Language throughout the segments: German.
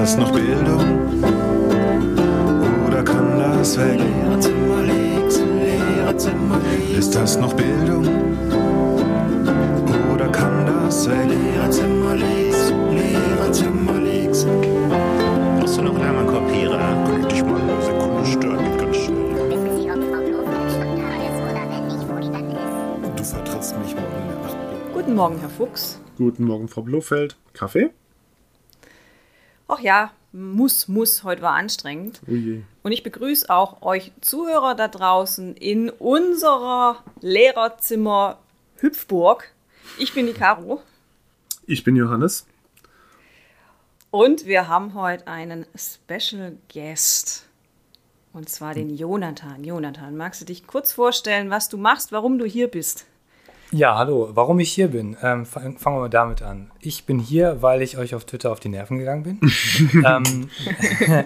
das noch Bildung? Oder kann das weg? Ist das noch Bildung? Oder kann das weg? Brauchst du noch einen anderen Kopierer? Kann ich mal eine Sekunde stören? Ganz schnell. Wissen Sie, ob Frau Blofeld schon da ist oder wenn nicht, wo die dann ist? Du vertrittst mich morgen in der Nacht. Guten Morgen, Herr Fuchs. Guten Morgen, Frau Blofeld. Kaffee? Ach ja, muss, muss, heute war anstrengend. Je. Und ich begrüße auch euch Zuhörer da draußen in unserer Lehrerzimmer Hüpfburg. Ich bin die Caro Ich bin Johannes. und wir haben heute einen Special Guest. Und zwar den Jonathan. Jonathan, magst du dich kurz vorstellen, was du machst, warum du hier bist? Ja, hallo. Warum ich hier bin? Ähm, fang- fangen wir mal damit an. Ich bin hier, weil ich euch auf Twitter auf die Nerven gegangen bin. ähm,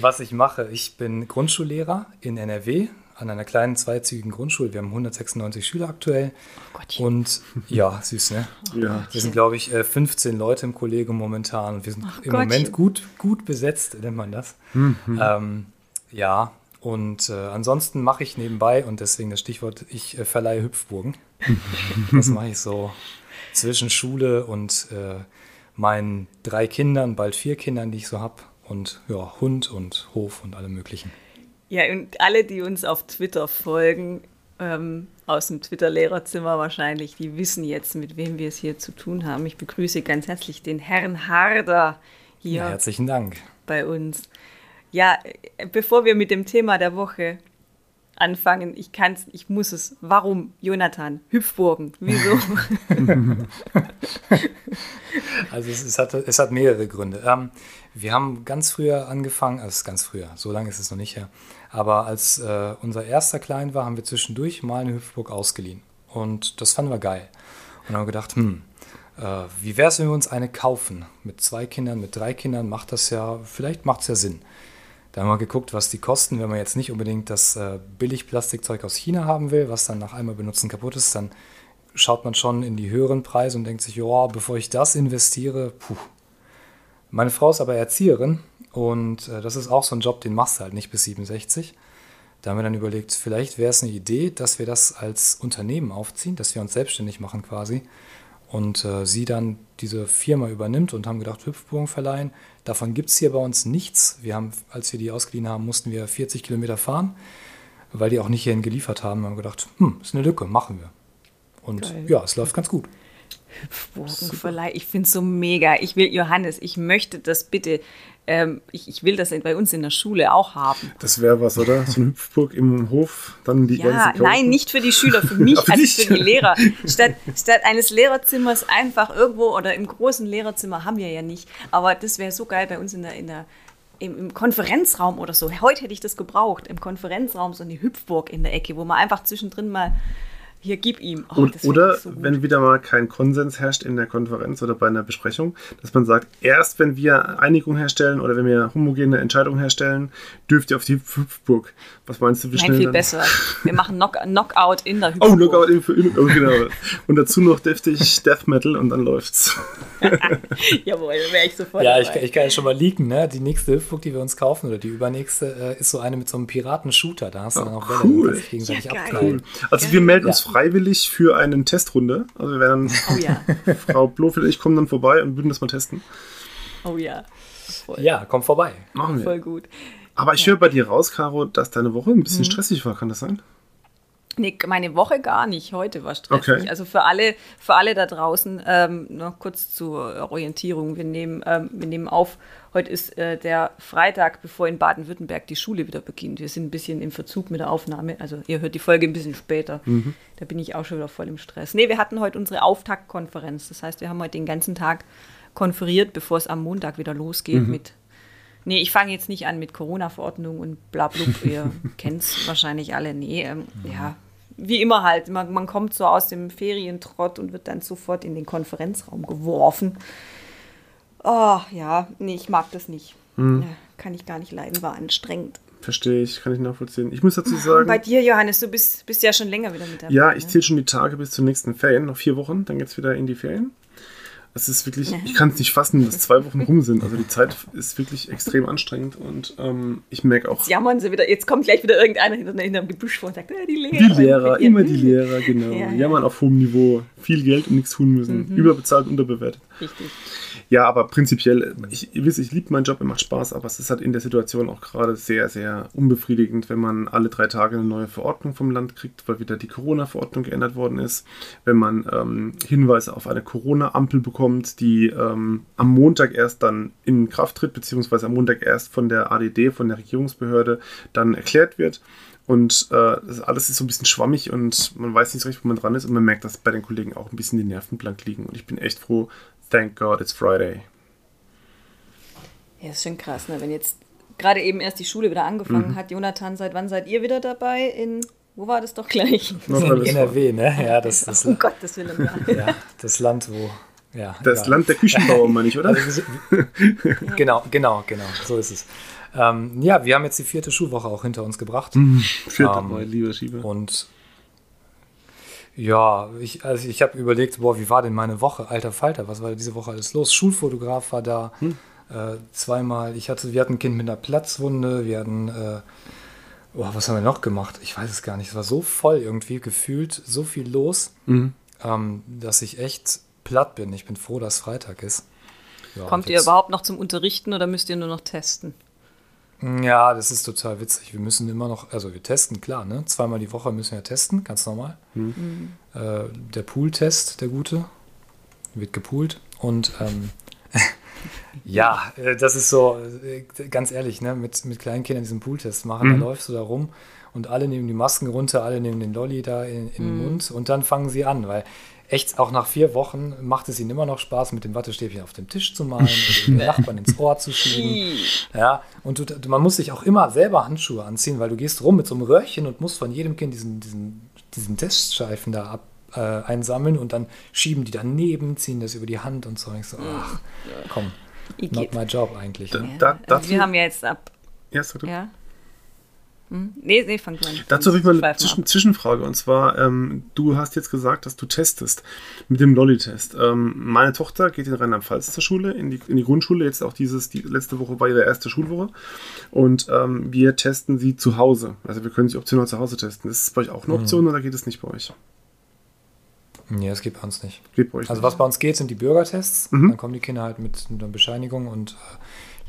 was ich mache, ich bin Grundschullehrer in NRW an einer kleinen zweizügigen Grundschule. Wir haben 196 Schüler aktuell. Gottchen. Und ja, süß, ne? Ja. Wir sind, glaube ich, äh, 15 Leute im Kollegium momentan. Und wir sind im Gottchen. Moment gut, gut besetzt, nennt man das. Ähm, ja, und äh, ansonsten mache ich nebenbei, und deswegen das Stichwort, ich äh, verleihe Hüpfburgen. das mache ich so zwischen Schule und äh, meinen drei Kindern, bald vier Kindern, die ich so habe. Und ja, Hund und Hof und alle möglichen. Ja, und alle, die uns auf Twitter folgen, ähm, aus dem Twitter-Lehrerzimmer wahrscheinlich, die wissen jetzt, mit wem wir es hier zu tun haben. Ich begrüße ganz herzlich den Herrn Harder hier Ja, herzlichen Dank. bei uns. Ja, bevor wir mit dem Thema der Woche anfangen, ich kann's, ich muss es. Warum, Jonathan? Hüpfburgen. Wieso? Also es, es, hat, es hat mehrere Gründe. Ähm, wir haben ganz früher angefangen, also es ganz früher, so lange ist es noch nicht her, aber als äh, unser erster klein war, haben wir zwischendurch mal eine Hüpfburg ausgeliehen. Und das fanden wir geil. Und haben gedacht, hm, äh, wie wäre es, wenn wir uns eine kaufen? Mit zwei Kindern, mit drei Kindern macht das ja, vielleicht macht es ja Sinn. Da haben wir geguckt, was die kosten, wenn man jetzt nicht unbedingt das äh, Billigplastikzeug aus China haben will, was dann nach einmal benutzen kaputt ist, dann schaut man schon in die höheren Preise und denkt sich, ja, bevor ich das investiere, puh. Meine Frau ist aber Erzieherin und äh, das ist auch so ein Job, den machst du halt nicht bis 67. Da haben wir dann überlegt, vielleicht wäre es eine Idee, dass wir das als Unternehmen aufziehen, dass wir uns selbstständig machen quasi und äh, sie dann diese Firma übernimmt und haben gedacht, Hüpfburgen verleihen. Davon gibt es hier bei uns nichts. Wir haben, als wir die ausgeliehen haben, mussten wir 40 Kilometer fahren, weil die auch nicht hierhin geliefert haben. Wir haben gedacht, hm, ist eine Lücke, machen wir. Und Geil. ja, es läuft ganz gut. Hüpfburgenverleih. Ich finde es so mega. Ich will, Johannes, ich möchte das bitte, ähm, ich, ich will das bei uns in der Schule auch haben. Das wäre was, oder? So eine Hüpfburg im Hof, dann die Ja, nein, nicht für die Schüler, für mich Ja, für als dich. für die Lehrer. Statt, statt eines Lehrerzimmers einfach irgendwo oder im großen Lehrerzimmer haben wir ja nicht. Aber das wäre so geil bei uns in der, in der, im, im Konferenzraum oder so. Heute hätte ich das gebraucht. Im Konferenzraum so eine Hüpfburg in der Ecke, wo man einfach zwischendrin mal hier gib ihm. Oh, Und, oder so wenn wieder mal kein Konsens herrscht in der Konferenz oder bei einer Besprechung, dass man sagt, erst wenn wir Einigung herstellen oder wenn wir homogene Entscheidungen herstellen, dürft ihr auf die Hüpfburg. Was meinst du, wie Nein, schnell viel dann? besser. Wir machen Knock Knockout in der Oh, Hüpfburg. Lookout in, in, oh, genau. Und dazu noch deftig Death Metal und dann läuft's. Jawohl, wäre ich sofort Ja, ich, dabei. ich kann ja schon mal leaken, ne? Die nächste Hüpfburg, die wir uns kaufen, oder die übernächste, äh, ist so eine mit so einem Piraten-Shooter. Da hast du dann auch Bälle, cool. die sich gegenseitig Ja, geil. abknallen. Also wir melden uns Ja. Freiwillig für eine Testrunde. Also wir werden Oh ja, Frau Blofeld und ich kommen dann vorbei und würden das mal testen. oh ja. Voll, Ja, komm vorbei. Machen wir. voll gut. Aber ich höre bei dir raus, Caro, dass deine Woche ein Mhm. bisschen stressig war. Kann das sein? Nee, meine Woche gar nicht. Heute war stressig. Okay. Also für alle, für alle da draußen, ähm, noch kurz zur Orientierung. Wir nehmen, ähm, wir nehmen auf, heute ist äh, der Freitag, bevor in Baden-Württemberg die Schule wieder beginnt. Wir sind ein bisschen im Verzug mit der Aufnahme. Also ihr hört die Folge ein bisschen später. Da bin ich auch schon wieder voll im Stress. Nee, wir hatten heute unsere Auftaktkonferenz. Das heißt, wir haben heute den ganzen Tag konferiert, bevor es am Montag wieder losgeht mit Nee, ich fange jetzt nicht an mit Corona-Verordnung und bla blub. Ihr kennt es wahrscheinlich alle. Nee, ähm, ja, wie immer halt. Man, man kommt so aus dem Ferientrott und wird dann sofort in den Konferenzraum geworfen. Oh, ja, nee, ich mag das nicht. Ja, kann ich gar nicht leiden, war anstrengend. Verstehe ich, kann ich nachvollziehen. Ich muss dazu sagen, bei dir, Johannes, du bist, bist ja schon länger wieder mit dabei. ja, ich ne? zähle schon die Tage bis zur nächsten Ferien, noch vier Wochen, dann geht's wieder in die Ferien. Es ist wirklich, ich kann es nicht fassen, dass zwei Wochen rum sind. Also die Zeit ist wirklich extrem anstrengend und ähm, ich merke auch, Jetzt jammern sie wieder, jetzt kommt gleich wieder irgendeiner hinter, hinterm Gebüsch vor und sagt, äh, die Lehrer. die Lehrer, immer die Lehrer, genau. Ja, ja. Jammern auf hohem Niveau, viel Geld und nichts tun müssen, überbezahlt, unterbewertet. Richtig. Ja, aber prinzipiell, ich, ihr wisst, ich liebe meinen Job, er macht Spaß, aber es ist halt in der Situation auch gerade sehr, sehr unbefriedigend, wenn man alle drei Tage eine neue Verordnung vom Land kriegt, weil wieder die Corona-Verordnung geändert worden ist, wenn man ähm, Hinweise auf eine Corona-Ampel bekommt, die ähm, am Montag erst dann in Kraft tritt, beziehungsweise am Montag erst von der ADD, von der Regierungsbehörde, dann erklärt wird. Und äh, das alles ist so ein bisschen schwammig und man weiß nicht so recht, wo man dran ist. Und man merkt, dass bei den Kollegen auch ein bisschen die Nerven blank liegen. Und ich bin echt froh, thank God it's Friday. Ja, ist schon krass, ne? wenn jetzt gerade eben erst die Schule wieder Mhm. angefangen hat. Jonathan, seit wann seid ihr wieder dabei? In, wo war das doch gleich? In NRW, ne? Ja, das, das, Um Gottes Willen, ja. ja, das Land, wo. Ja, Das egal. Land der Küchenbauer, meine ich, oder? Also, genau, genau, genau, so ist es. Ähm, ja, wir haben jetzt die vierte Schulwoche auch hinter uns gebracht. Vierter ähm, Mal, lieber Schieber. Und ja, ich, also ich habe überlegt, boah, wie war denn meine Woche? Alter Falter, was war diese Woche alles los? Schulfotograf war da äh, zweimal. Ich hatte, wir hatten ein Kind mit einer Platzwunde, wir hatten, äh, boah, was haben wir noch gemacht? Ich weiß es gar nicht. Es war so voll irgendwie, gefühlt so viel los, ähm, dass ich echt platt bin. Ich bin froh, dass Freitag ist. Ja, Kommt ihr überhaupt noch zum Unterrichten oder müsst ihr nur noch testen? Ja, das ist total witzig. Wir müssen immer noch, also wir testen, klar, ne? Zweimal die Woche müssen wir testen, ganz normal. Äh, der Pool-Test, der gute, wird gepoolt. Und ähm, ja, äh, das ist so, äh, ganz ehrlich, ne? mit, mit kleinen Kindern diesen Pool-Test machen, da läufst du da rum und alle nehmen die Masken runter, alle nehmen den Lolli da in, in den Mund und dann fangen sie an, weil echt auch nach vier Wochen macht es ihnen immer noch Spaß, mit dem Wattestäbchen auf dem Tisch zu malen oder den Nachbarn ins Ohr zu schieben. Ja, und du, du, man muss sich auch immer selber Handschuhe anziehen, weil du gehst rum mit so einem Röhrchen und musst von jedem Kind diesen, diesen, diesen Testscheifen da ab, äh, einsammeln und dann schieben die daneben, ziehen das über die Hand und so. Und ich so, ach, komm, not my job eigentlich. Da- Ne? da- also dazu- wir haben ja jetzt ab. Ja, du. Ja? Hm? Nee, nee, fang du an. Dazu habe ich mal eine Zwischen. Zwischenfrage. Und zwar, ähm, du hast jetzt gesagt, dass du testest mit dem Lolli-Test. Ähm, meine Tochter geht in Rheinland-Pfalz zur Schule, in die, in die Grundschule. Jetzt auch dieses, die letzte Woche war ihre erste Schulwoche. Und ähm, wir testen sie zu Hause. Also wir können sie optional zu Hause testen. Ist es bei euch auch eine Mhm. Option oder geht es nicht bei euch? Nee, das geht bei uns nicht. Geht bei euch Also nicht. was bei uns geht, sind die Bürgertests. Mhm. Dann kommen die Kinder halt mit einer Bescheinigung und äh,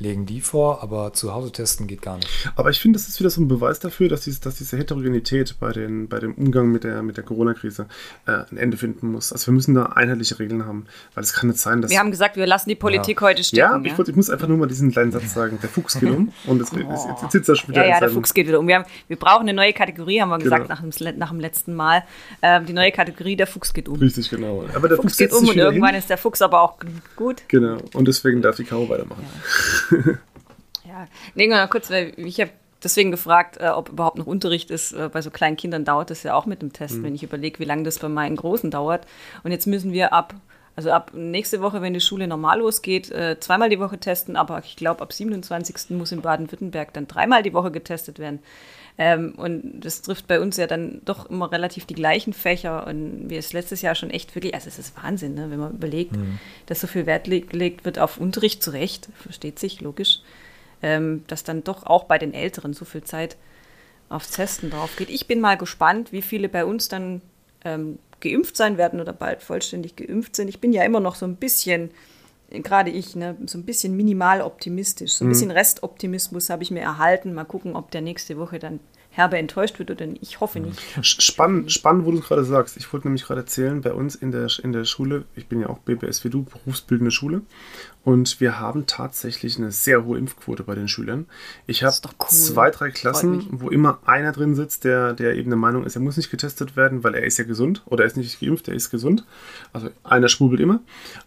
legen die vor, aber zu Hause testen geht gar nicht. Aber ich finde, das ist wieder so ein Beweis dafür, dass, dies, dass diese Heterogenität bei, den, bei dem Umgang mit der, mit der Corona-Krise äh, ein Ende finden muss. Also wir müssen da einheitliche Regeln haben. Weil es kann nicht sein, dass... Wir haben gesagt, wir lassen die Politik heute stecken. Ja, Ja, ich, wollte, ich muss einfach nur mal diesen kleinen Satz sagen. Der Fuchs geht um und jetzt, jetzt, jetzt sitzt er schon wieder ja, ja, der Fuchs geht wieder um. Wir, haben, wir brauchen eine neue Kategorie, haben wir gesagt Genau. nach, dem, nach dem letzten Mal. Ähm, die neue Kategorie, der Fuchs geht um. Richtig, genau. Aber der Fuchs Fuchs geht um und irgendwann hin. ist der Fuchs aber auch gut. Genau. Und deswegen darf die Karo weitermachen. Ja, nee, mal kurz, weil ich habe deswegen gefragt, äh, ob überhaupt noch Unterricht ist. Äh, bei so kleinen Kindern dauert das ja auch mit dem Test, wenn ich überlege, wie lange das bei meinen Großen dauert. Und jetzt müssen wir ab, also ab nächste Woche, wenn die Schule normal losgeht, äh, zweimal die Woche testen, aber ich glaube, ab 27. muss in Baden-Württemberg dann dreimal die Woche getestet werden. Ähm, und das trifft bei uns ja dann doch immer relativ die gleichen Fächer. Und wir es letztes Jahr schon echt wirklich, also es ist Wahnsinn, ne, wenn man überlegt, dass so viel Wert le- gelegt wird auf Unterricht, zu Recht, versteht sich, logisch ähm, dass dann doch auch bei den Älteren so viel Zeit aufs Testen drauf geht. Ich bin mal gespannt, wie viele bei uns dann ähm, geimpft sein werden oder bald vollständig geimpft sind. Ich bin ja immer noch so ein bisschen, gerade ich, ne, so ein bisschen minimal optimistisch. So ein bisschen Restoptimismus habe ich mir erhalten. Mal gucken, ob der nächste Woche dann herbe enttäuscht wird oder nicht. Ich hoffe nicht. Spannend, spannend, wo du es gerade sagst. Ich wollte nämlich gerade erzählen, bei uns in der, in der Schule, ich bin ja auch BBS wie du, berufsbildende Schule, und wir haben tatsächlich eine sehr hohe Impfquote bei den Schülern. Ich habe cool. zwei, drei Klassen, wo immer einer drin sitzt, der, der eben der Meinung ist, er muss nicht getestet werden, weil er ist ja gesund oder er ist nicht geimpft, er ist gesund. Also einer schwurbelt immer.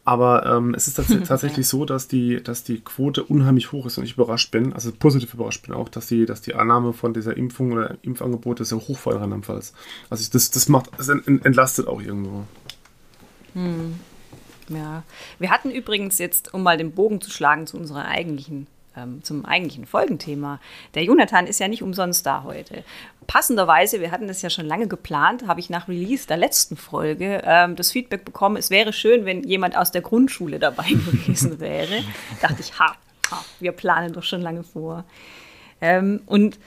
Aber ähm, es ist tats tatsächlich so, dass die, dass die Quote unheimlich hoch ist und ich überrascht bin, also positiv überrascht bin auch, dass die, dass die Annahme von dieser Impfung oder Impfangebote sehr hoch war in Rheinland-Pfalz. Also ich, das, das macht, das ent- entlastet auch irgendwo. Ja. Wir hatten übrigens jetzt, um mal den Bogen zu schlagen zu unserer eigentlichen ähm, zum eigentlichen Folgenthema. Der Jonathan ist ja nicht umsonst da heute. Passenderweise, wir hatten das ja schon lange geplant, habe ich nach Release der letzten Folge ähm, das Feedback bekommen, es wäre schön, wenn jemand aus der Grundschule dabei gewesen wäre. dachte ich, ha, ha, wir planen doch schon lange vor. Ähm, und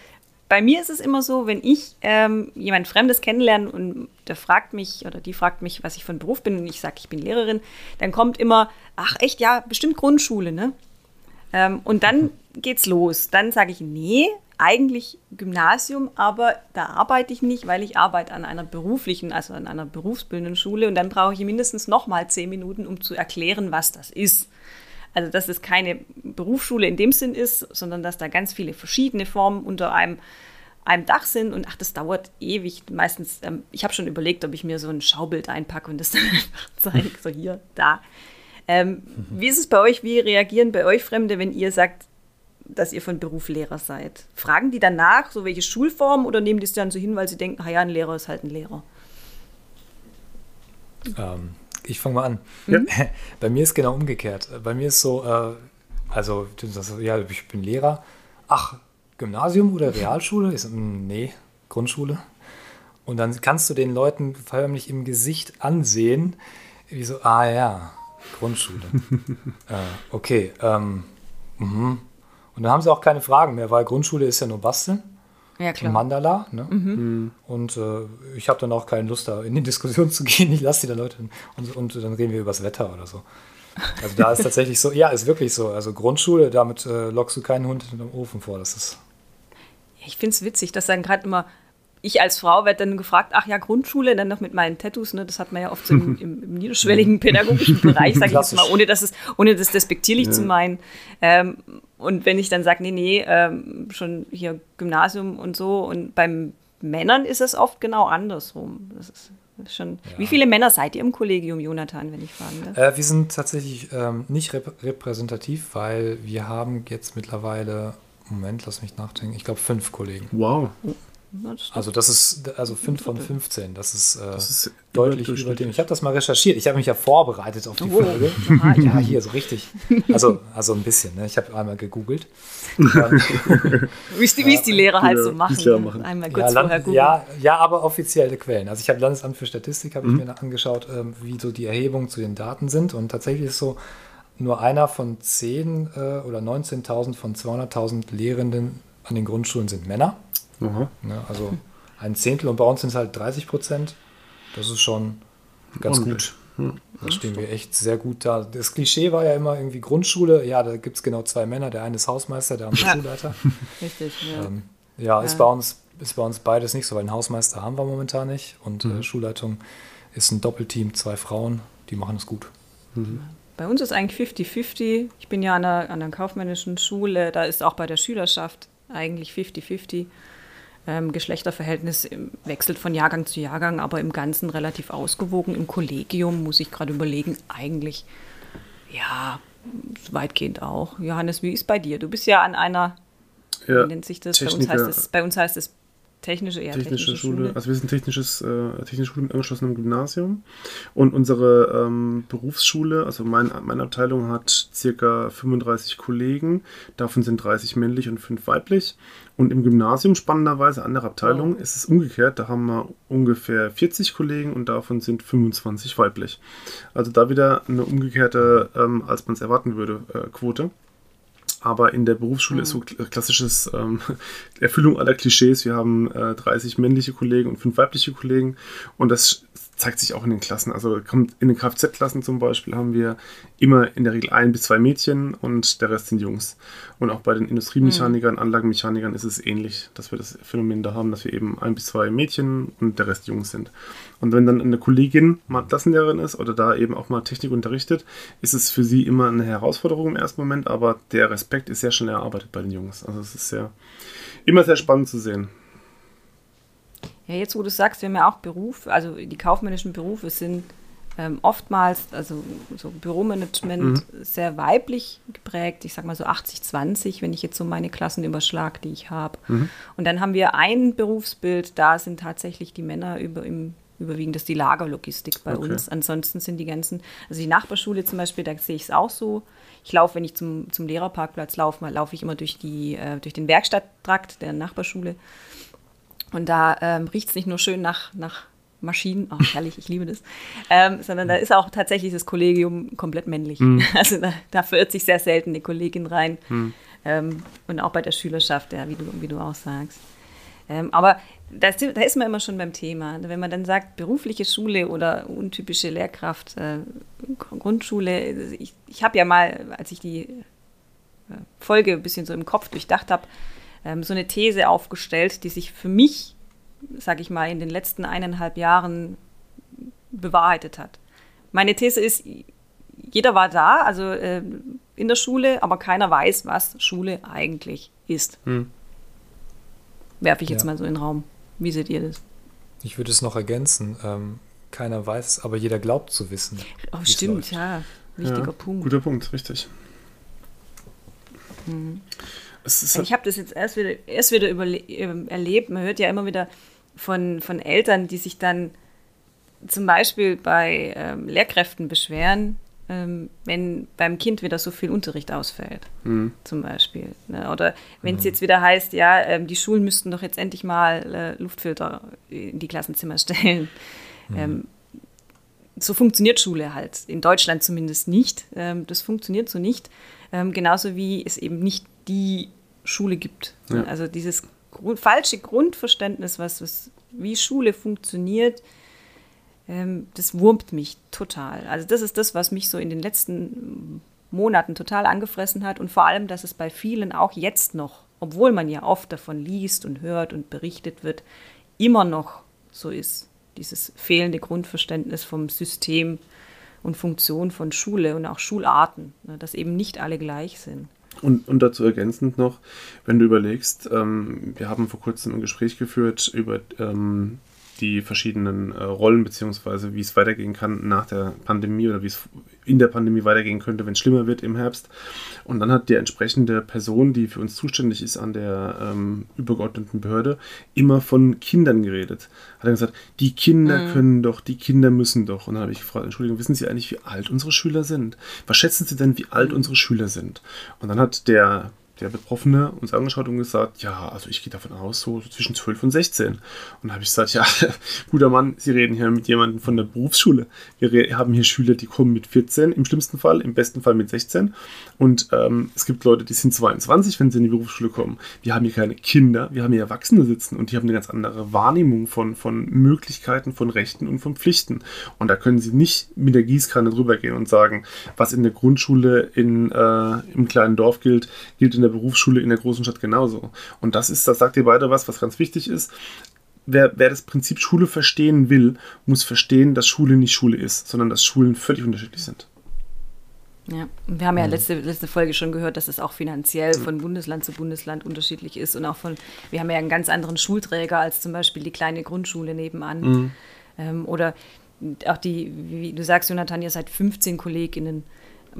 bei mir ist es immer so, wenn ich ähm, jemand Fremdes kennenlerne und der fragt mich oder die fragt mich, was ich ein Beruf bin und ich sage, ich bin Lehrerin, dann kommt immer, ach echt, ja, bestimmt Grundschule, ne? Ähm, und dann geht's los. Dann sage ich, nee, eigentlich Gymnasium, aber da arbeite ich nicht, weil ich arbeite an einer beruflichen, also an einer berufsbildenden Schule und dann brauche ich mindestens noch mal zehn Minuten, um zu erklären, was das ist. Also dass es keine Berufsschule in dem Sinn ist, sondern dass da ganz viele verschiedene Formen unter einem, einem Dach sind und ach, das dauert ewig. Meistens, ähm, ich habe schon überlegt, ob ich mir so ein Schaubild einpacke und das dann einfach zeige, so hier, da. Ähm, mhm. Wie ist es bei euch? Wie reagieren bei euch Fremde, wenn ihr sagt, dass ihr von Beruf Lehrer seid? Fragen die danach, so welche Schulform, oder nehmen die es dann so hin, weil sie denken, ja, ein Lehrer ist halt ein Lehrer? Ähm, ich fange mal an. Ja. Bei mir ist genau umgekehrt. Bei mir ist so, äh, also, ja, ich bin Lehrer. Ach, Gymnasium oder Realschule? Ich so, hm, nee, Grundschule. Und dann kannst du den Leuten förmlich im Gesicht ansehen, wie so, ah ja, Grundschule. äh, okay. Ähm, mhm. Und dann haben sie auch keine Fragen mehr, weil Grundschule ist ja nur Basteln. Ja, klar. Mandala. Ne? Mhm. Und äh, ich habe dann auch keine Lust, da in die Diskussion zu gehen. Ich lasse die dann Leute und, und dann reden wir über das Wetter oder so. Also da ist tatsächlich so, ja, ist wirklich so. Also Grundschule, damit äh, lockst du keinen Hund in den Ofen vor. Das ist. Ich finde es witzig, dass dann gerade immer ich als Frau werde dann gefragt, ach ja, Grundschule, dann noch mit meinen Tattoos, ne, das hat man ja oft so im, im, im niederschwelligen pädagogischen Bereich, sage ich jetzt mal, ohne, dass es, ohne das despektierlich ja. zu meinen. Ähm, und wenn ich dann sage, nee, nee, ähm, schon hier Gymnasium und so, und beim Männern ist es oft genau andersrum. Das ist, Schon. Ja. Wie viele Männer seid ihr im Kollegium, Jonathan, wenn ich fragen darf? Äh, wir sind tatsächlich ähm, nicht rep repräsentativ, weil wir haben jetzt mittlerweile, Moment, lass mich nachdenken, ich glaube fünf Kollegen. Wow. Oh. Das also das ist also 5 von 15. Das ist, äh, das ist deutlich über dem. Ich habe das mal recherchiert. Ich habe mich ja vorbereitet auf die oh. Folge. ja, hier so richtig. Also, also ein bisschen. Ne? Ich habe einmal gegoogelt. wie es die, die Lehrer halt so machen. Machen. Einmal kurz ja, vorher googeln. Ja, ja, aber offizielle Quellen. Also ich habe Landesamt für Statistik, habe mhm. ich mir angeschaut, ähm, wie so die Erhebungen zu den Daten sind. Und tatsächlich ist so, nur einer von 10 äh, oder 19.000 von 200.000 Lehrenden an den Grundschulen sind Männer. Ne, also ein Zehntel und bei uns sind es halt 30 Prozent. Das ist schon ganz gut. Hm. Da stehen wir echt sehr gut da. Das Klischee war ja immer irgendwie Grundschule. Ja, da gibt es genau zwei Männer. Der eine ist Hausmeister, der andere ja. Schulleiter. Richtig, ja. Ähm, ja, ist, Bei uns, ist bei uns beides nicht so, weil einen Hausmeister haben wir momentan nicht. Und äh, mhm. äh, Schulleitung ist ein Doppelteam, zwei Frauen, die machen es gut. Mhm. Bei uns ist eigentlich 50-50. Ich bin ja an einer, an einer kaufmännischen Schule, da ist auch bei der Schülerschaft eigentlich 50-50 ähm, Geschlechterverhältnis wechselt von Jahrgang zu Jahrgang, aber im Ganzen relativ ausgewogen. Im Kollegium muss ich gerade überlegen, eigentlich, ja, weitgehend auch. Johannes, wie ist bei dir? Du bist ja an einer, ja, wie nennt sich das? Bei uns, heißt es, bei uns heißt es Technische, eher technische, technische Schule. Schule. Also wir sind technisches, äh, technische Schule mit angeschlossenem Gymnasium. Und unsere ähm, Berufsschule, also mein, meine Abteilung hat circa 35 Kollegen. Davon sind 30 männlich und 5 weiblich. Und im Gymnasium, spannenderweise, andere Abteilung, oh. ist es umgekehrt. Da haben wir ungefähr 40 Kollegen und davon sind 25 weiblich. Also da wieder eine umgekehrte, ähm, als man es erwarten würde, äh, Quote. Aber in der Berufsschule mhm. ist so klassisches ähm, Erfüllung aller Klischees. Wir haben äh, 30 männliche Kollegen und 5 weibliche Kollegen. Und das zeigt sich auch in den Klassen. Also kommt in den Kfz-Klassen zum Beispiel haben wir immer in der Regel ein bis zwei Mädchen und der Rest sind Jungs. Und auch bei den Industriemechanikern, mhm. Anlagenmechanikern ist es ähnlich, dass wir das Phänomen da haben, dass wir eben ein bis zwei Mädchen und der Rest Jungs sind. Und wenn dann eine Kollegin mal Klassenlehrerin ist oder da eben auch mal Technik unterrichtet, ist es für sie immer eine Herausforderung im ersten Moment, aber der Respekt ist sehr schnell erarbeitet bei den Jungs. Also es ist sehr, immer sehr spannend zu sehen. Ja, jetzt wo du sagst, wir haben ja auch Beruf, also die kaufmännischen Berufe sind ähm, oftmals, also so Büromanagement, mhm. sehr weiblich geprägt. Ich sag mal so 80-20, wenn ich jetzt so meine Klassen überschlag, die ich habe. Mhm. Und dann haben wir ein Berufsbild, da sind tatsächlich die Männer über im überwiegend. Das ist die Lagerlogistik bei Okay. uns. Ansonsten sind die ganzen, also die Nachbarschule zum Beispiel, da sehe ich es auch so. Ich laufe, wenn ich zum, zum Lehrerparkplatz laufe, laufe ich immer durch, die, äh, durch den Werkstatttrakt der Nachbarschule. Und da ähm, riecht es nicht nur schön nach, nach Maschinen, ach herrlich, ich liebe das, ähm, sondern da ist auch tatsächlich das Kollegium komplett männlich. Also da, da verirrt sich sehr selten eine Kollegin rein. Ähm, und auch bei der Schülerschaft, ja, wie, du, wie du auch sagst. Ähm, aber da ist, da ist man immer schon beim Thema. Wenn man dann sagt, berufliche Schule oder untypische Lehrkraft, äh, Grundschule, ich, ich habe ja mal, als ich die äh, Folge ein bisschen so im Kopf durchdacht habe, ähm, so eine These aufgestellt, die sich für mich, sage ich mal, in den letzten eineinhalb Jahren bewahrheitet hat. Meine These ist, jeder war da, also äh, in der Schule, aber keiner weiß, was Schule eigentlich ist. Hm. Werfe ich jetzt Ja. mal so in den Raum. Wie seht ihr das? Ich würde es noch ergänzen. Ähm, keiner weiß es, aber jeder glaubt zu wissen. Oh, stimmt, läuft. ja. Wichtiger ja, Punkt. Guter Punkt, richtig. Ist halt, Ich habe das jetzt erst wieder, erst wieder ähm, erlebt. Man hört ja immer wieder von, von Eltern, die sich dann zum Beispiel bei ähm, Lehrkräften beschweren, ähm, wenn beim Kind wieder so viel Unterricht ausfällt, zum Beispiel. Ne? Oder wenn es jetzt wieder heißt, ja, ähm, die Schulen müssten doch jetzt endlich mal äh, Luftfilter in die Klassenzimmer stellen. Ähm, so funktioniert Schule halt, in Deutschland zumindest nicht. Ähm, das funktioniert so nicht. Genauso wie es eben nicht die Schule gibt. Ja. Also dieses Grund, falsche Grundverständnis, was, was, wie Schule funktioniert, ähm, das wurmt mich total. Also das ist das, was mich so in den letzten Monaten total angefressen hat und vor allem, dass es bei vielen auch jetzt noch, obwohl man ja oft davon liest und hört und berichtet wird, immer noch so ist. Dieses fehlende Grundverständnis vom System und Funktion von Schule und auch Schularten, ne, dass eben nicht alle gleich sind. Und, und dazu ergänzend noch, wenn du überlegst, ähm, wir haben vor kurzem ein Gespräch geführt über ähm, die verschiedenen äh, Rollen, beziehungsweise wie es weitergehen kann nach der Pandemie oder wie es in der Pandemie weitergehen könnte, wenn es schlimmer wird im Herbst. Und dann hat die entsprechende Person, die für uns zuständig ist an der ähm, übergeordneten Behörde, immer von Kindern geredet. Hat er gesagt, die Kinder können doch, die Kinder müssen doch. Und dann habe ich gefragt, Entschuldigung, wissen Sie eigentlich, wie alt unsere Schüler sind? Was schätzen Sie denn, wie alt unsere Schüler sind? Und dann hat der der Betroffene uns angeschaut und gesagt, ja, also ich gehe davon aus, so, zwischen 12 und 16. Und habe ich gesagt, ja, guter Mann, Sie reden hier mit jemandem von der Berufsschule. Wir haben hier Schüler, die kommen mit 14 im schlimmsten Fall, im besten Fall mit 16. Und ähm, es gibt Leute, die sind 22, wenn sie in die Berufsschule kommen. Wir haben hier keine Kinder, wir haben hier Erwachsene sitzen und die haben eine ganz andere Wahrnehmung von, von Möglichkeiten, von Rechten und von Pflichten. Und da können sie nicht mit der Gießkanne drüber gehen und sagen, was in der Grundschule in, äh, im kleinen Dorf gilt, gilt in der Berufsschule in der großen Stadt genauso. Und das ist, das sagt ihr beide was, was ganz wichtig ist. Wer, wer das Prinzip Schule verstehen will, muss verstehen, dass Schule nicht Schule ist, sondern dass Schulen völlig unterschiedlich sind. Ja, wir haben ja letzte, letzte Folge schon gehört, dass es auch finanziell von Bundesland zu Bundesland unterschiedlich ist und auch von, wir haben ja einen ganz anderen Schulträger als zum Beispiel die kleine Grundschule nebenan. Ähm, oder auch die, wie du sagst, Jonathan, ihr seid 15 KollegInnen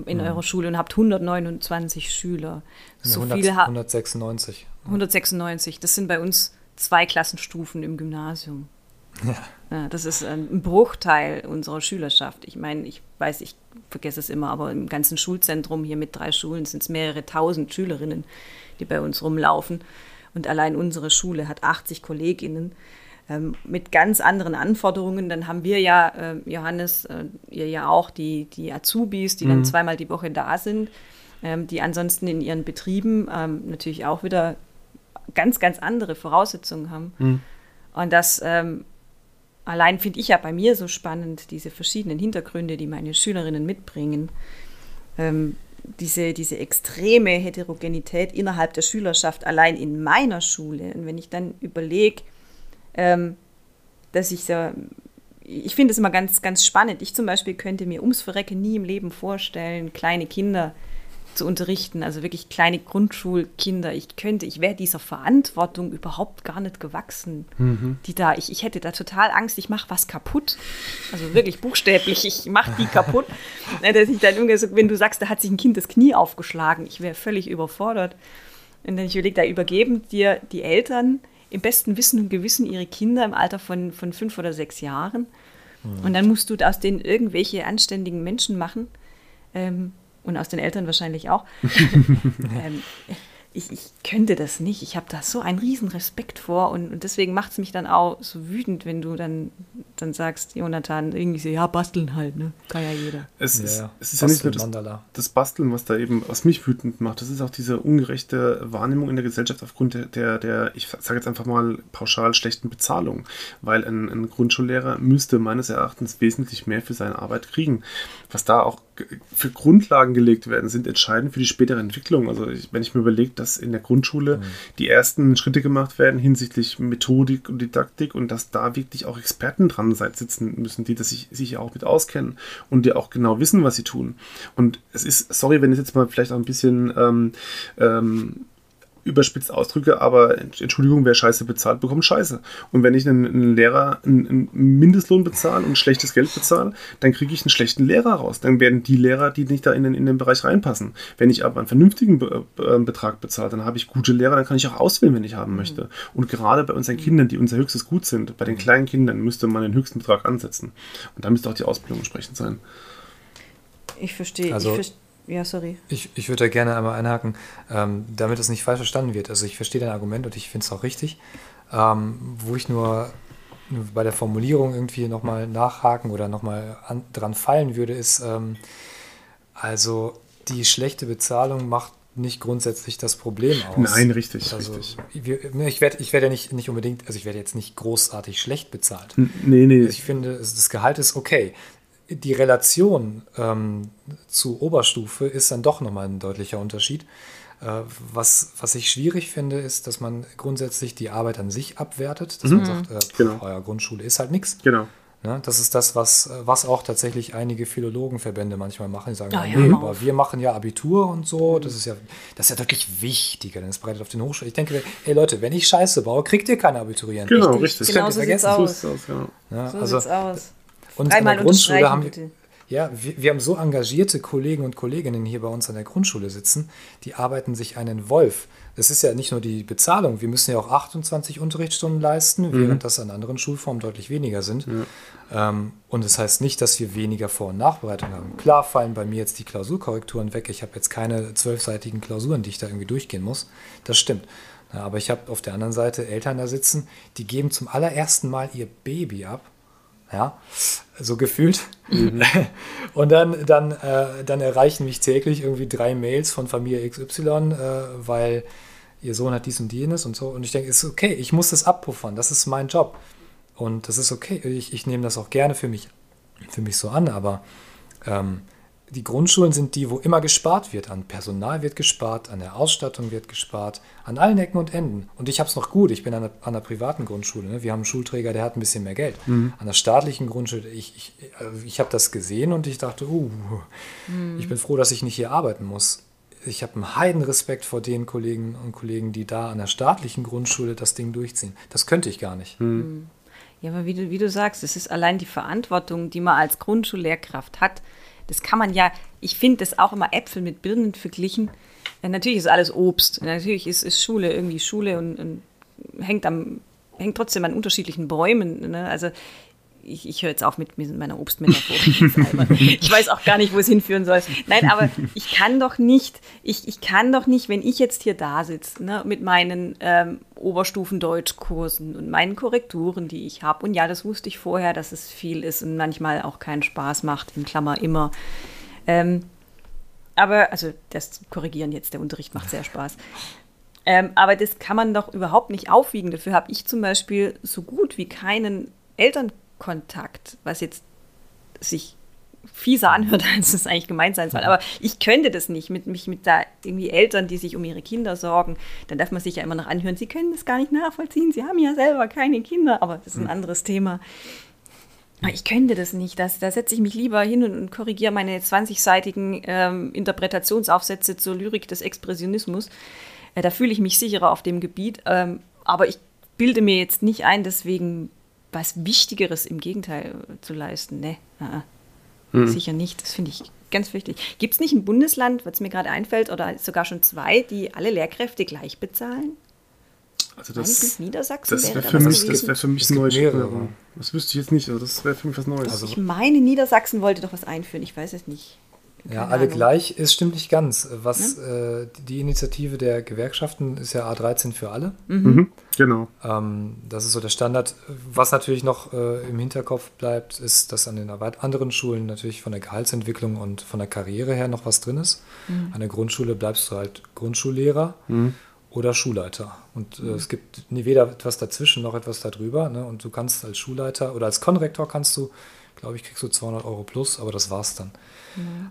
in eurer Schule und habt 129 Schüler. So 100, viele ha 196. 196, das sind bei uns zwei Klassenstufen im Gymnasium. Ja, das ist ein Bruchteil unserer Schülerschaft. Ich meine, ich weiß, ich vergesse es immer, aber im ganzen Schulzentrum hier mit drei Schulen sind es mehrere tausend Schülerinnen, die bei uns rumlaufen. Und allein unsere Schule hat 80 KollegInnen ähm, mit ganz anderen Anforderungen. Dann haben wir ja, äh, Johannes, äh, ihr ja auch, die, die Azubis, die dann zweimal die Woche da sind, ähm, die ansonsten in ihren Betrieben ähm, natürlich auch wieder ganz, ganz andere Voraussetzungen haben. Und das ähm, allein finde ich ja bei mir so spannend, diese verschiedenen Hintergründe, die meine Schülerinnen mitbringen. Ähm, diese, diese extreme Heterogenität innerhalb der Schülerschaft allein in meiner Schule. Und wenn ich dann überlege, ähm, dass ich so, ich finde es immer ganz, ganz spannend. Ich zum Beispiel könnte mir ums Verrecken nie im Leben vorstellen, kleine Kinder zu unterrichten, also wirklich kleine Grundschulkinder. Ich könnte, ich wäre dieser Verantwortung überhaupt gar nicht gewachsen, die da, ich, ich hätte da total Angst, ich mache was kaputt. Also wirklich buchstäblich, ich mache die kaputt. Ne, Dass ich dann wenn du sagst, da hat sich ein Kind das Knie aufgeschlagen, ich wäre völlig überfordert. Und dann ich überlege, da übergeben dir die Eltern im besten Wissen und Gewissen ihre Kinder im Alter von, von fünf oder sechs Jahren. Und dann musst du aus denen irgendwelche anständigen Menschen machen. Ähm, und aus den Eltern wahrscheinlich auch. ähm, ich, ich könnte das nicht. Ich habe da so einen riesen Respekt vor und, und deswegen macht es mich dann auch so wütend, wenn du dann, dann sagst, Jonathan, irgendwie so, ja, basteln halt, ne? Kann ja jeder. Es Ja, ist, ja. es ist ja nicht nur das, Mandala. das Basteln, was da eben, was mich wütend macht. Das ist auch diese ungerechte Wahrnehmung in der Gesellschaft aufgrund der, der, der ich sage jetzt einfach mal pauschal schlechten Bezahlung. Weil ein, ein Grundschullehrer müsste meines Erachtens wesentlich mehr für seine Arbeit kriegen. Was da auch für Grundlagen gelegt werden, sind entscheidend für die spätere Entwicklung. Also ich, wenn ich mir überlege, dass in der Grundschule die ersten Schritte gemacht werden hinsichtlich Methodik und Didaktik und dass da wirklich auch Experten dran sitzen müssen, die das sich, sich auch mit auskennen und die auch genau wissen, was sie tun. Und es ist, sorry, wenn ich jetzt mal vielleicht auch ein bisschen ähm, ähm, überspitzt ausdrücke, aber Entschuldigung, wer Scheiße bezahlt, bekommt Scheiße. Und wenn ich einen, einen Lehrer einen, einen Mindestlohn bezahle und schlechtes Geld bezahle, dann kriege ich einen schlechten Lehrer raus. Dann werden die Lehrer, die nicht da in den, in den Bereich reinpassen. Wenn ich aber einen vernünftigen Be äh, Betrag bezahle, dann habe ich gute Lehrer, dann kann ich auch auswählen, wenn ich haben möchte. Und gerade bei unseren Kindern, die unser höchstes Gut sind, bei den kleinen Kindern müsste man den höchsten Betrag ansetzen. Und da müsste auch die Ausbildung entsprechend sein. Ich verstehe. Also- ich verste ja, sorry. Ich, ich würde da gerne einmal einhaken, ähm, damit es nicht falsch verstanden wird. Also ich verstehe dein Argument und ich finde es auch richtig. Ähm, wo ich nur, bei der Formulierung irgendwie nochmal nachhaken oder nochmal dran fallen würde, ist, ähm, also die schlechte Bezahlung macht nicht grundsätzlich das Problem aus. Nein, richtig, Also richtig. wir, ich werde ich werd ja nicht, nicht unbedingt, also ich werde jetzt nicht großartig schlecht bezahlt. Nee, nee. Ich finde, das Gehalt ist okay. Die Relation ähm, zu Oberstufe ist dann doch nochmal ein deutlicher Unterschied. Äh, was, was ich schwierig finde, ist, dass man grundsätzlich die Arbeit an sich abwertet, dass man sagt, äh, pff, Genau. euer Grundschule ist halt nichts. Genau. Ne? Das ist das, was, was auch tatsächlich einige Philologenverbände manchmal machen. Die sagen, Ah, ja, ja, nee, hör aber wir machen ja Abitur und so. Das ist ja, das ist ja deutlich wichtiger, denn es breitet auf den Hochschulen. Ich denke, ey Leute, wenn ich Scheiße baue, kriegt ihr keine Abiturienten. Genau, Richtig, richtig. genau so sieht's aus. aus, genau. Ja, So also, sieht's aus. Und Dreimal an der Grundschule haben wir, ja, wir, wir haben so engagierte Kollegen und Kolleginnen hier bei uns an der Grundschule sitzen, die arbeiten sich einen Wolf. Es ist ja nicht nur die Bezahlung, wir müssen ja auch 28 Unterrichtsstunden leisten, während das an anderen Schulformen deutlich weniger sind. Ähm, und das heißt nicht, dass wir weniger Vor- und Nachbereitung haben. Klar fallen bei mir jetzt die Klausurkorrekturen weg. Ich habe jetzt keine zwölfseitigen Klausuren, die ich da irgendwie durchgehen muss. Das stimmt. Ja, aber ich habe auf der anderen Seite Eltern da sitzen, die geben zum allerersten Mal ihr Baby ab. Ja, so gefühlt. Und dann, dann, äh, dann erreichen mich täglich irgendwie drei Mails von Familie XY, äh, weil ihr Sohn hat dies und jenes und so. Und ich denke, es ist okay, ich muss das abpuffern, das ist mein Job. Und das ist okay, ich, ich nehme das auch gerne für mich, für mich so an, aber ähm, die Grundschulen sind die, wo immer gespart wird. An Personal wird gespart, an der Ausstattung wird gespart, an allen Ecken und Enden. Und ich habe es noch gut. Ich bin an einer, an einer privaten Grundschule. Ne? Wir haben einen Schulträger, der hat ein bisschen mehr Geld. An der staatlichen Grundschule, ich, ich, also ich habe das gesehen und ich dachte, uh, ich bin froh, dass ich nicht hier arbeiten muss. Ich habe einen Heidenrespekt vor den Kollegen und Kollegen, die da an der staatlichen Grundschule das Ding durchziehen. Das könnte ich gar nicht. Ja, aber wie du, wie du sagst, es ist allein die Verantwortung, die man als Grundschullehrkraft hat. Das kann man ja, ich finde das auch immer Äpfel mit Birnen verglichen. Ja, natürlich ist alles Obst. Natürlich ist, ist Schule irgendwie Schule und, und hängt, am, hängt trotzdem an unterschiedlichen Bäumen. Ne? Also ich, ich höre jetzt auf mit, mit meiner Obstmetaphor. ich weiß auch gar nicht, wo es hinführen soll. Nein, aber ich kann doch nicht, ich, ich kann doch nicht, wenn ich jetzt hier da sitze, ne, mit meinen ähm, Oberstufen-Deutschkursen und meinen Korrekturen, die ich habe. Und ja, das wusste ich vorher, dass es viel ist und manchmal auch keinen Spaß macht, in Klammer immer. Ähm, aber, also das Korrigieren jetzt, der Unterricht macht sehr Spaß. Ähm, aber das kann man doch überhaupt nicht aufwiegen. Dafür habe ich zum Beispiel so gut wie keinen Elternkontakt, was jetzt sich fieser anhört, als es eigentlich gemeint sein soll. Aber ich könnte das nicht, mit mich mit da irgendwie Eltern, die sich um ihre Kinder sorgen. Dann darf man sich ja immer noch anhören, sie können das gar nicht nachvollziehen, sie haben ja selber keine Kinder, aber das ist ein anderes Thema. Aber Ich könnte das nicht. Das, da setze ich mich lieber hin und, und korrigiere meine 20-seitigen ähm, Interpretationsaufsätze zur Lyrik des Expressionismus. Äh, da fühle ich mich sicherer auf dem Gebiet. Ähm, aber ich bilde mir jetzt nicht ein, deswegen was Wichtigeres im Gegenteil äh, zu leisten. Ne, ah, ah. sicher nicht. Das finde ich ganz wichtig. Gibt es nicht ein Bundesland, was mir gerade einfällt, oder sogar schon zwei, die alle Lehrkräfte gleich bezahlen? Also das, Niedersachsen das wäre für, mich- das wär für mich neu. Das wüsste ich jetzt nicht, aber das wäre für mich was Neues. Also- Ich meine, Niedersachsen wollte doch was einführen. Ich weiß es nicht. Ja, alle Ahnung. gleich ist stimmt nicht ganz. Was äh, die Initiative der Gewerkschaften ist ja A13 für alle. mhm. Genau. Ähm, das ist so der Standard. Was natürlich noch äh, im Hinterkopf bleibt, ist, dass an den anderen Schulen natürlich von der Gehaltsentwicklung und von der Karriere her noch was drin ist. An der Grundschule bleibst du halt Grundschullehrer oder Schulleiter. Und äh, es gibt nie weder etwas dazwischen noch etwas darüber. Ne? Und du kannst als Schulleiter oder als Konrektor kannst du, glaube ich, kriegst du 200 Euro plus, aber das war's dann.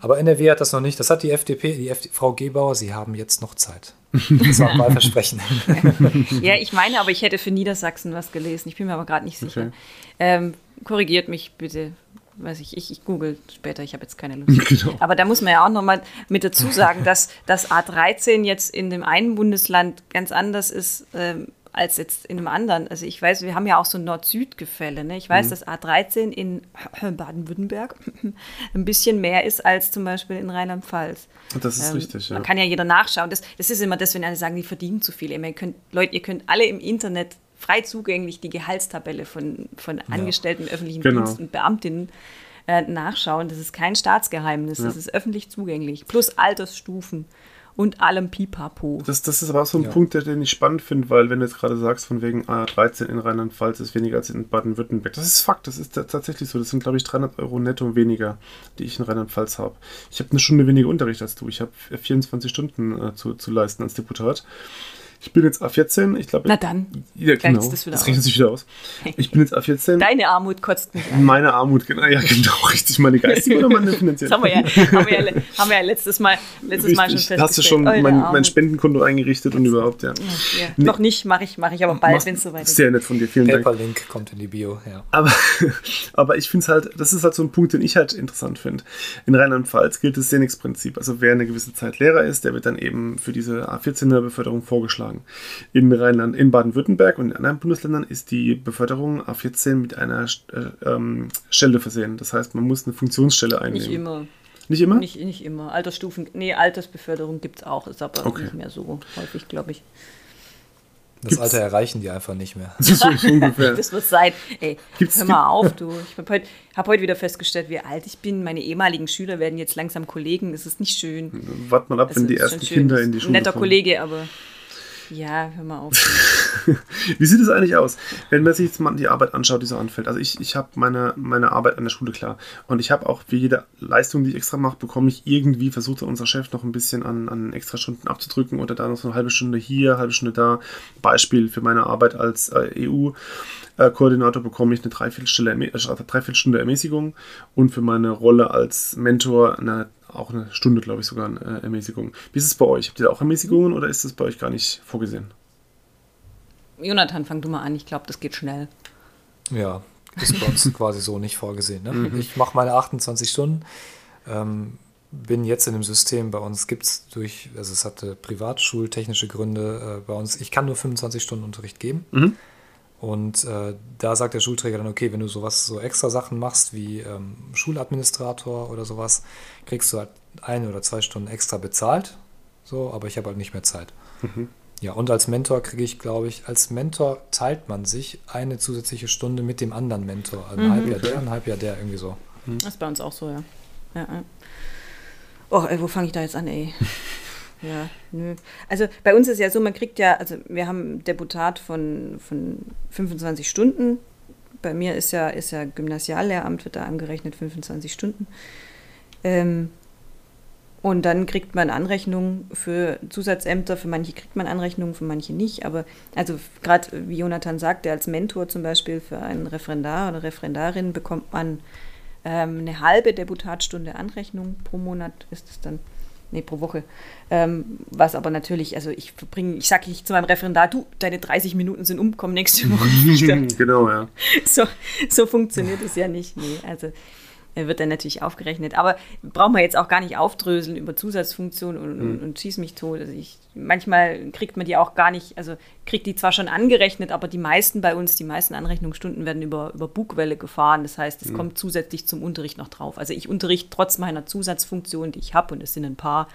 Aber NRW hat das noch nicht. Das hat die FDP, die FD Frau Gebauer, sie haben jetzt noch Zeit. Das war ein Wahlversprechen. Ja, ich meine, aber ich hätte für Niedersachsen was gelesen. Ich bin mir aber gerade nicht sicher. Okay. Ähm, korrigiert mich bitte. Weiß ich, ich, ich google später, ich habe jetzt keine Lust. Genau. Aber da muss man ja auch nochmal mit dazu sagen, dass das A13 jetzt in dem einen Bundesland ganz anders ist ähm, als jetzt in einem anderen. Also ich weiß, wir haben ja auch so ein Nord-Süd-Gefälle. Ne? Ich Mhm. weiß, dass A13 in Baden-Württemberg ein bisschen mehr ist als zum Beispiel in Rheinland-Pfalz. Das ist Ähm, richtig, ja. Man kann ja jeder nachschauen. Das, das ist immer das, wenn alle sagen, die verdienen zu viel. Ihr könnt, Leute, ihr könnt alle im Internet frei zugänglich die Gehaltstabelle von, von Angestellten im öffentlichen Genau. Dienst und Beamtinnen äh, nachschauen. Das ist kein Staatsgeheimnis, das ist öffentlich zugänglich. Plus Altersstufen und allem Pipapo. Das, das ist aber auch so ein Ja. Punkt, der, den ich spannend finde, weil wenn du jetzt gerade sagst, von wegen A13 in Rheinland-Pfalz ist weniger als in Baden-Württemberg. Das ist Fakt, das ist ta- tatsächlich so. Das sind, glaube ich, 300 Euro netto weniger, die ich in Rheinland-Pfalz habe. Ich habe eine Stunde weniger Unterricht als du. Ich habe 24 Stunden äh, zu, zu leisten als Deputat. Ich bin jetzt A14, ich glaube. Na dann, Ja, genau. das Das, wieder rechnet aus. sich wieder aus. Ich bin jetzt A14. deine Armut kotzt mich an. Meine Armut, genau, ja, genau, richtig. Meine geistige oder meine finanzielle? Das haben wir ja, haben wir ja, haben wir ja letztes Mal, letztes Mal schon festgestellt. Hast du schon mein, mein Armut. Spendenkonto eingerichtet und überhaupt, ja. Ja, Noch nicht, mache ich, mache ich aber bald, wenn es soweit ist. Sehr nett von dir, vielen Dank. Paperlink kommt in die Bio, ja. Aber, aber ich finde es halt, das ist halt so ein Punkt, den ich halt interessant finde. In Rheinland-Pfalz gilt das Senix-Prinzip. Also wer eine gewisse Zeit Lehrer ist, der wird dann eben für diese A14er Beförderung vorgeschlagen. In Rheinland, in Baden-Württemberg und in anderen Bundesländern ist die Beförderung A14 mit einer äh, ähm, Stelle versehen. Das heißt, man muss eine Funktionsstelle einnehmen. Nicht immer. Nicht immer? Nicht, nicht immer. Altersstufen, nee, Altersbeförderung gibt es auch, ist aber Okay. nicht mehr so häufig, glaube ich. Das Gibt's- Alter erreichen die einfach nicht mehr. Das ist so ungefähr. Das wird sein. Ey, Gibt's- hör mal auf, du. Ich habe heute, hab heute wieder festgestellt, wie alt ich bin. Meine ehemaligen Schüler werden jetzt langsam Kollegen. Es ist nicht schön. Wart mal ab, Also, wenn die ersten. Kinder in die ein Schule Netter kommen. Kollege, aber ja, hör mal auf. Wie sieht es eigentlich aus, wenn man sich jetzt mal die Arbeit anschaut, die so anfällt? Also ich, ich habe meine, meine Arbeit an der Schule klar. Und ich habe auch für jede Leistung, die ich extra mache, bekomme ich irgendwie, versucht unser Chef noch ein bisschen an, an extra Stunden abzudrücken oder da noch so eine halbe Stunde hier, eine halbe Stunde da. Beispiel für meine Arbeit als äh, EU-Koordinator bekomme ich eine Ermä- äh, Dreiviertelstunde Ermäßigung und für meine Rolle als Mentor eine, auch eine Stunde, glaube ich, sogar eine äh, Ermäßigung. Wie ist es bei euch? Habt ihr da auch Ermäßigungen oder ist das bei euch gar nicht vorgesehen? Jonathan, fang du mal an. Ich glaube, das geht schnell. Ja, ist bei uns quasi so nicht vorgesehen. Ne? Ich mache meine 28 Stunden, ähm, bin jetzt in dem System, bei uns gibt es durch, also es hatte privatschultechnische Gründe, äh, bei uns, ich kann nur 25 Stunden Unterricht geben. Und äh, da sagt der Schulträger dann, okay, wenn du sowas, so extra Sachen machst wie ähm, Schuladministrator oder sowas, kriegst du halt eine oder zwei Stunden extra bezahlt. So, aber ich habe halt nicht mehr Zeit. Ja, und als Mentor kriege ich, glaube ich, als Mentor teilt man sich eine zusätzliche Stunde mit dem anderen Mentor. Ein halb Jahr der, ein halb Jahr der, irgendwie so. Das ist bei uns auch so, ja. ja, ja. Oh, ey, wo fange ich da jetzt an, ey? Ja, nö. Also bei uns ist ja so, man kriegt ja, also wir haben Deputat von, von 25 Stunden. Bei mir ist ja, ist ja Gymnasiallehramt, wird da angerechnet 25 Stunden. Ähm, und dann kriegt man Anrechnungen für Zusatzämter. Für manche kriegt man Anrechnungen, für manche nicht. Aber also gerade wie Jonathan sagte, als Mentor zum Beispiel für einen Referendar oder Referendarin bekommt man ähm, eine halbe Deputatstunde Anrechnung pro Monat ist es dann. Nee, pro Woche. Ähm, was aber natürlich, also ich verbringe, ich sage nicht zu meinem Referendar, du, deine 30 Minuten sind umgekommen, nächste Woche wieder. genau, ja. so, so funktioniert es ja nicht. Nee, also wird dann natürlich aufgerechnet. Aber braucht man jetzt auch gar nicht aufdröseln über Zusatzfunktionen und, und, und schieß mich tot. Also ich, manchmal kriegt man die auch gar nicht, also kriegt die zwar schon angerechnet, aber die meisten bei uns, die meisten Anrechnungsstunden werden über, über Bugwelle gefahren. Das heißt, es kommt zusätzlich zum Unterricht noch drauf. Also ich unterrichte trotz meiner Zusatzfunktion, die ich habe, und es sind ein paar,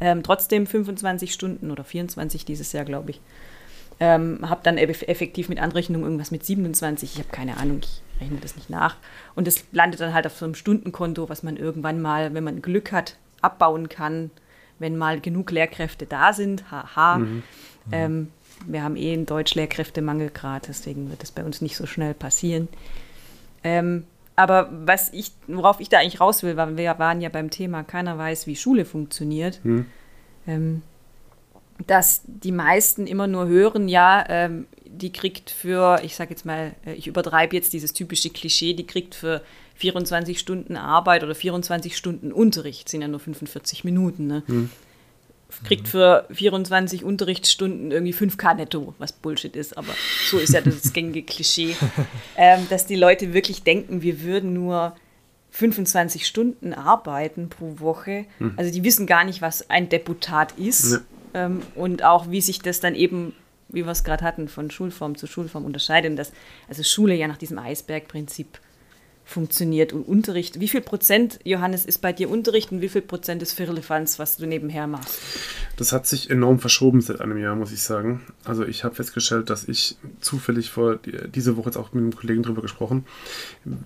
ähm, trotzdem 25 Stunden oder 24 dieses Jahr, glaube ich. Ähm, habe dann eff- effektiv mit Anrechnung irgendwas mit 27. Ich habe keine Ahnung, ich rechne das nicht nach. Und es landet dann halt auf so einem Stundenkonto, was man irgendwann mal, wenn man Glück hat, abbauen kann, wenn mal genug Lehrkräfte da sind. Haha. Ähm, wir haben eh einen Deutsch-Lehrkräftemangel gerade, deswegen wird das bei uns nicht so schnell passieren. Ähm, aber was ich, worauf ich da eigentlich raus will, weil wir waren ja beim Thema, keiner weiß, wie Schule funktioniert, ähm, dass die meisten immer nur hören, ja, ähm, die kriegt für, ich sage jetzt mal, äh, ich übertreibe jetzt dieses typische Klischee, die kriegt für 24 Stunden Arbeit oder 24 Stunden Unterricht, sind ja nur 45 Minuten, ne? kriegt für 24 Unterrichtsstunden irgendwie 5K netto, was Bullshit ist, aber so ist ja das gängige Klischee, ähm, dass die Leute wirklich denken, wir würden nur 25 Stunden arbeiten pro Woche. Also die wissen gar nicht, was ein Deputat ist. Ähm, und auch wie sich das dann eben, wie wir es gerade hatten, von Schulform zu Schulform unterscheidet. Und dass also Schule ja nach diesem Eisbergprinzip funktioniert und Unterricht. Wie viel Prozent, Johannes, ist bei dir Unterricht und wie viel Prozent ist Firlefanz, was du nebenher machst? Das hat sich enorm verschoben seit einem Jahr, muss ich sagen. Also ich habe festgestellt, dass ich zufällig vor diese Woche jetzt auch mit einem Kollegen drüber gesprochen.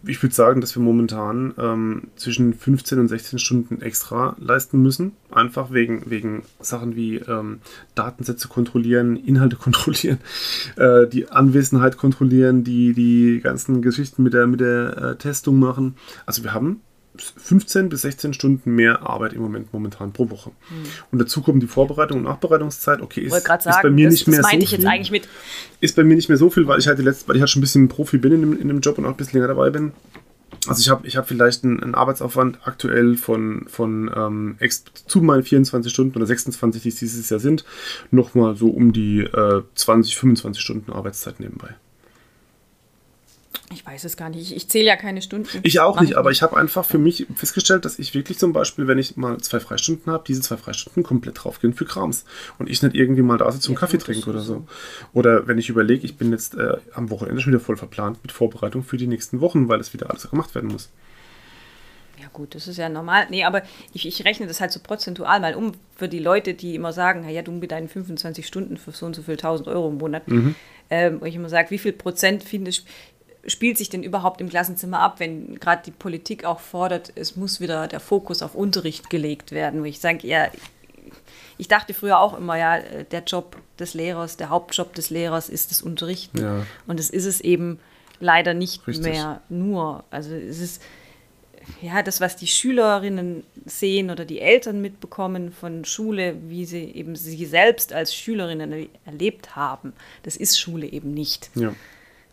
Ich würde sagen, dass wir momentan ähm, zwischen 15 und 16 Stunden extra leisten müssen. Einfach wegen, wegen Sachen wie ähm, Datensätze kontrollieren, Inhalte kontrollieren, äh, die Anwesenheit kontrollieren, die, die ganzen Geschichten mit der, mit der äh, Testung machen. Also wir haben 15 bis 16 Stunden mehr Arbeit im Moment momentan pro Woche. Und dazu kommt die Vorbereitung und Nachbereitungszeit. Okay, ist, gerade ist sagen, bei mir das, nicht mehr so ich jetzt viel. eigentlich mit, Ist bei mir nicht mehr so viel, weil ich halt die letzte, weil ich halt schon ein bisschen Profi bin in dem, in dem Job und auch ein bisschen länger dabei bin. Also ich habe ich hab vielleicht einen, einen Arbeitsaufwand aktuell von, von ähm, ex, zu meinen 24 Stunden oder 26, die es dieses Jahr sind, nochmal so um die äh, 20, 25 Stunden Arbeitszeit nebenbei. Ich weiß es gar nicht, ich, ich zähle ja keine Stunden. Ich auch nicht, aber ich habe einfach für mich festgestellt, dass ich wirklich zum Beispiel, wenn ich mal zwei Freistunden habe, diese zwei Freistunden komplett draufgehen für Krams. Und ich nicht irgendwie mal da sitze und Ja, Kaffee gut, das trinke oder so. Oder wenn ich überlege, ich bin jetzt äh, am Wochenende schon wieder voll verplant mit Vorbereitung für die nächsten Wochen, weil das wieder alles gemacht werden muss. Ja gut, das ist ja normal. Nee, aber ich, ich rechne das halt so prozentual mal um für die Leute, die immer sagen, "Na ja, du mit deinen 25 Stunden für so und so viel 1000 Euro im Monat. Ähm, und ich immer sage, wie viel Prozent finde ich, spielt sich denn überhaupt im Klassenzimmer ab, wenn gerade die Politik auch fordert, es muss wieder der Fokus auf Unterricht gelegt werden, wo ich sage, ja, ich dachte früher auch immer, ja, der Job des Lehrers, der Hauptjob des Lehrers ist das Unterrichten. Ja. Und das ist es eben leider nicht Richtig. mehr nur. Also es ist ja das, was die Schülerinnen sehen oder die Eltern mitbekommen von Schule, wie sie eben sie selbst als Schülerinnen erlebt haben. Das ist Schule eben nicht. Ja.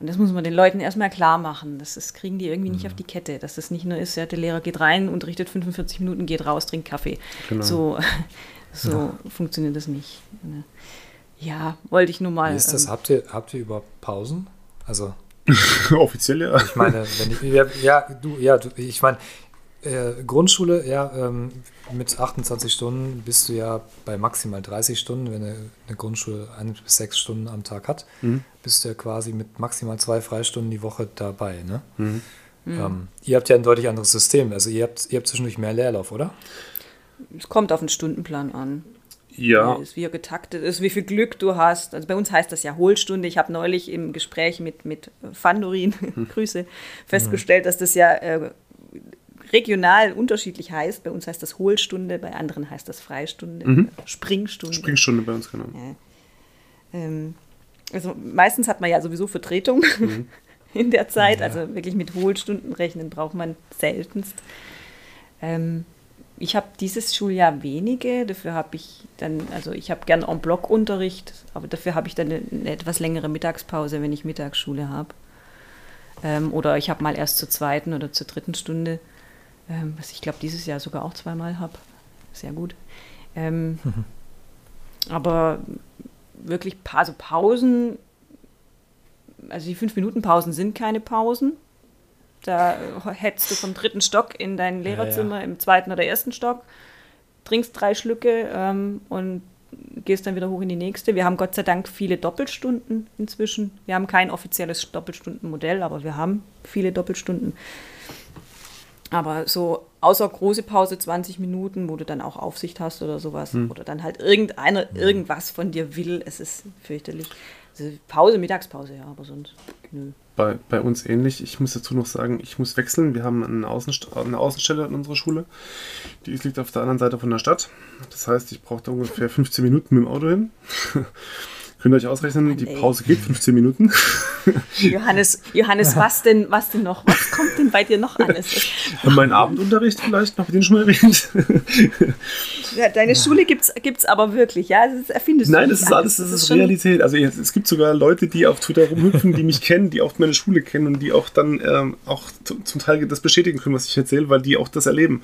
Und das muss man den Leuten erstmal klar machen. Das, das kriegen die irgendwie Mhm. nicht auf die Kette. Dass das nicht nur ist, ja, der Lehrer geht rein, unterrichtet 45 Minuten, geht raus, trinkt Kaffee. Genau. So, so funktioniert das nicht. Ja, wollte ich nur mal. Wie ist das? ähm, Habt ihr, habt ihr überhaupt Pausen? Also, Offiziell ja. ich meine, wenn ich, ja, ja, du, ja, du, ich meine, äh, Grundschule, ja, ähm, mit 28 Stunden bist du ja bei maximal 30 Stunden, wenn eine, eine Grundschule ein bis sechs Stunden am Tag hat, bist du ja quasi mit maximal zwei Freistunden die Woche dabei, ne? Ähm, ihr habt ja ein deutlich anderes System, also ihr habt, ihr habt zwischendurch mehr Leerlauf, oder? Es kommt auf den Stundenplan an. Ja, Ist, wie er getaktet ist, wie viel Glück du hast. Also bei uns heißt das ja Hohlstunde. Ich habe neulich im Gespräch mit, mit Fandorin, Grüße, festgestellt, dass das ja äh, regional unterschiedlich heißt. Bei uns heißt das Hohlstunde, bei anderen heißt das Freistunde, Springstunde. Springstunde bei uns genau. Ähm, also meistens hat man ja sowieso Vertretung in der Zeit. Also wirklich mit Hohlstunden rechnen braucht man seltenst. Ähm, ich habe dieses Schuljahr wenige, dafür habe ich dann, also ich habe gern en bloc Unterricht, aber dafür habe ich dann eine, eine etwas längere Mittagspause, wenn ich Mittagsschule habe. Ähm, oder ich habe mal erst zur zweiten oder zur dritten Stunde, ähm, was ich glaube dieses Jahr sogar auch zweimal habe. Sehr gut. Ähm, aber wirklich also Pausen, also die fünf Minuten Pausen sind keine Pausen. Da hetzt du vom dritten Stock in dein Lehrerzimmer im zweiten oder ersten Stock, trinkst drei Schlücke ähm, und gehst dann wieder hoch in die nächste. Wir haben Gott sei Dank viele Doppelstunden inzwischen. Wir haben kein offizielles Doppelstundenmodell, aber wir haben viele Doppelstunden. Aber so außer große Pause 20 Minuten, wo du dann auch Aufsicht hast oder sowas, oder dann halt irgendeiner irgendwas von dir will, es ist fürchterlich. Also Pause, Mittagspause, ja, aber sonst. Nö. Bei, bei uns ähnlich. Ich muss dazu noch sagen, ich muss wechseln. Wir haben eine, Außenst eine Außenstelle in unserer Schule. Die liegt auf der anderen Seite von der Stadt. Das heißt, ich brauche da ungefähr 15 Minuten mit dem Auto hin. Könnt ihr euch ausrechnen, die ey. Pause geht 15 Minuten. Johannes, Johannes, was denn, was denn noch? Was kommt denn bei dir noch alles? Und mein Abendunterricht vielleicht, noch den schon mal erwähnt. Ja, deine Schule gibt's, gibt's aber wirklich, ja? Das erfindest Nein, das ist alles, das ist schon- Realität. Also jetzt, es gibt sogar Leute, die auf Twitter rumhüpfen, die mich kennen, die auch meine Schule kennen und die auch dann ähm, auch zu- zum Teil das bestätigen können, was ich erzähle, weil die auch das erleben.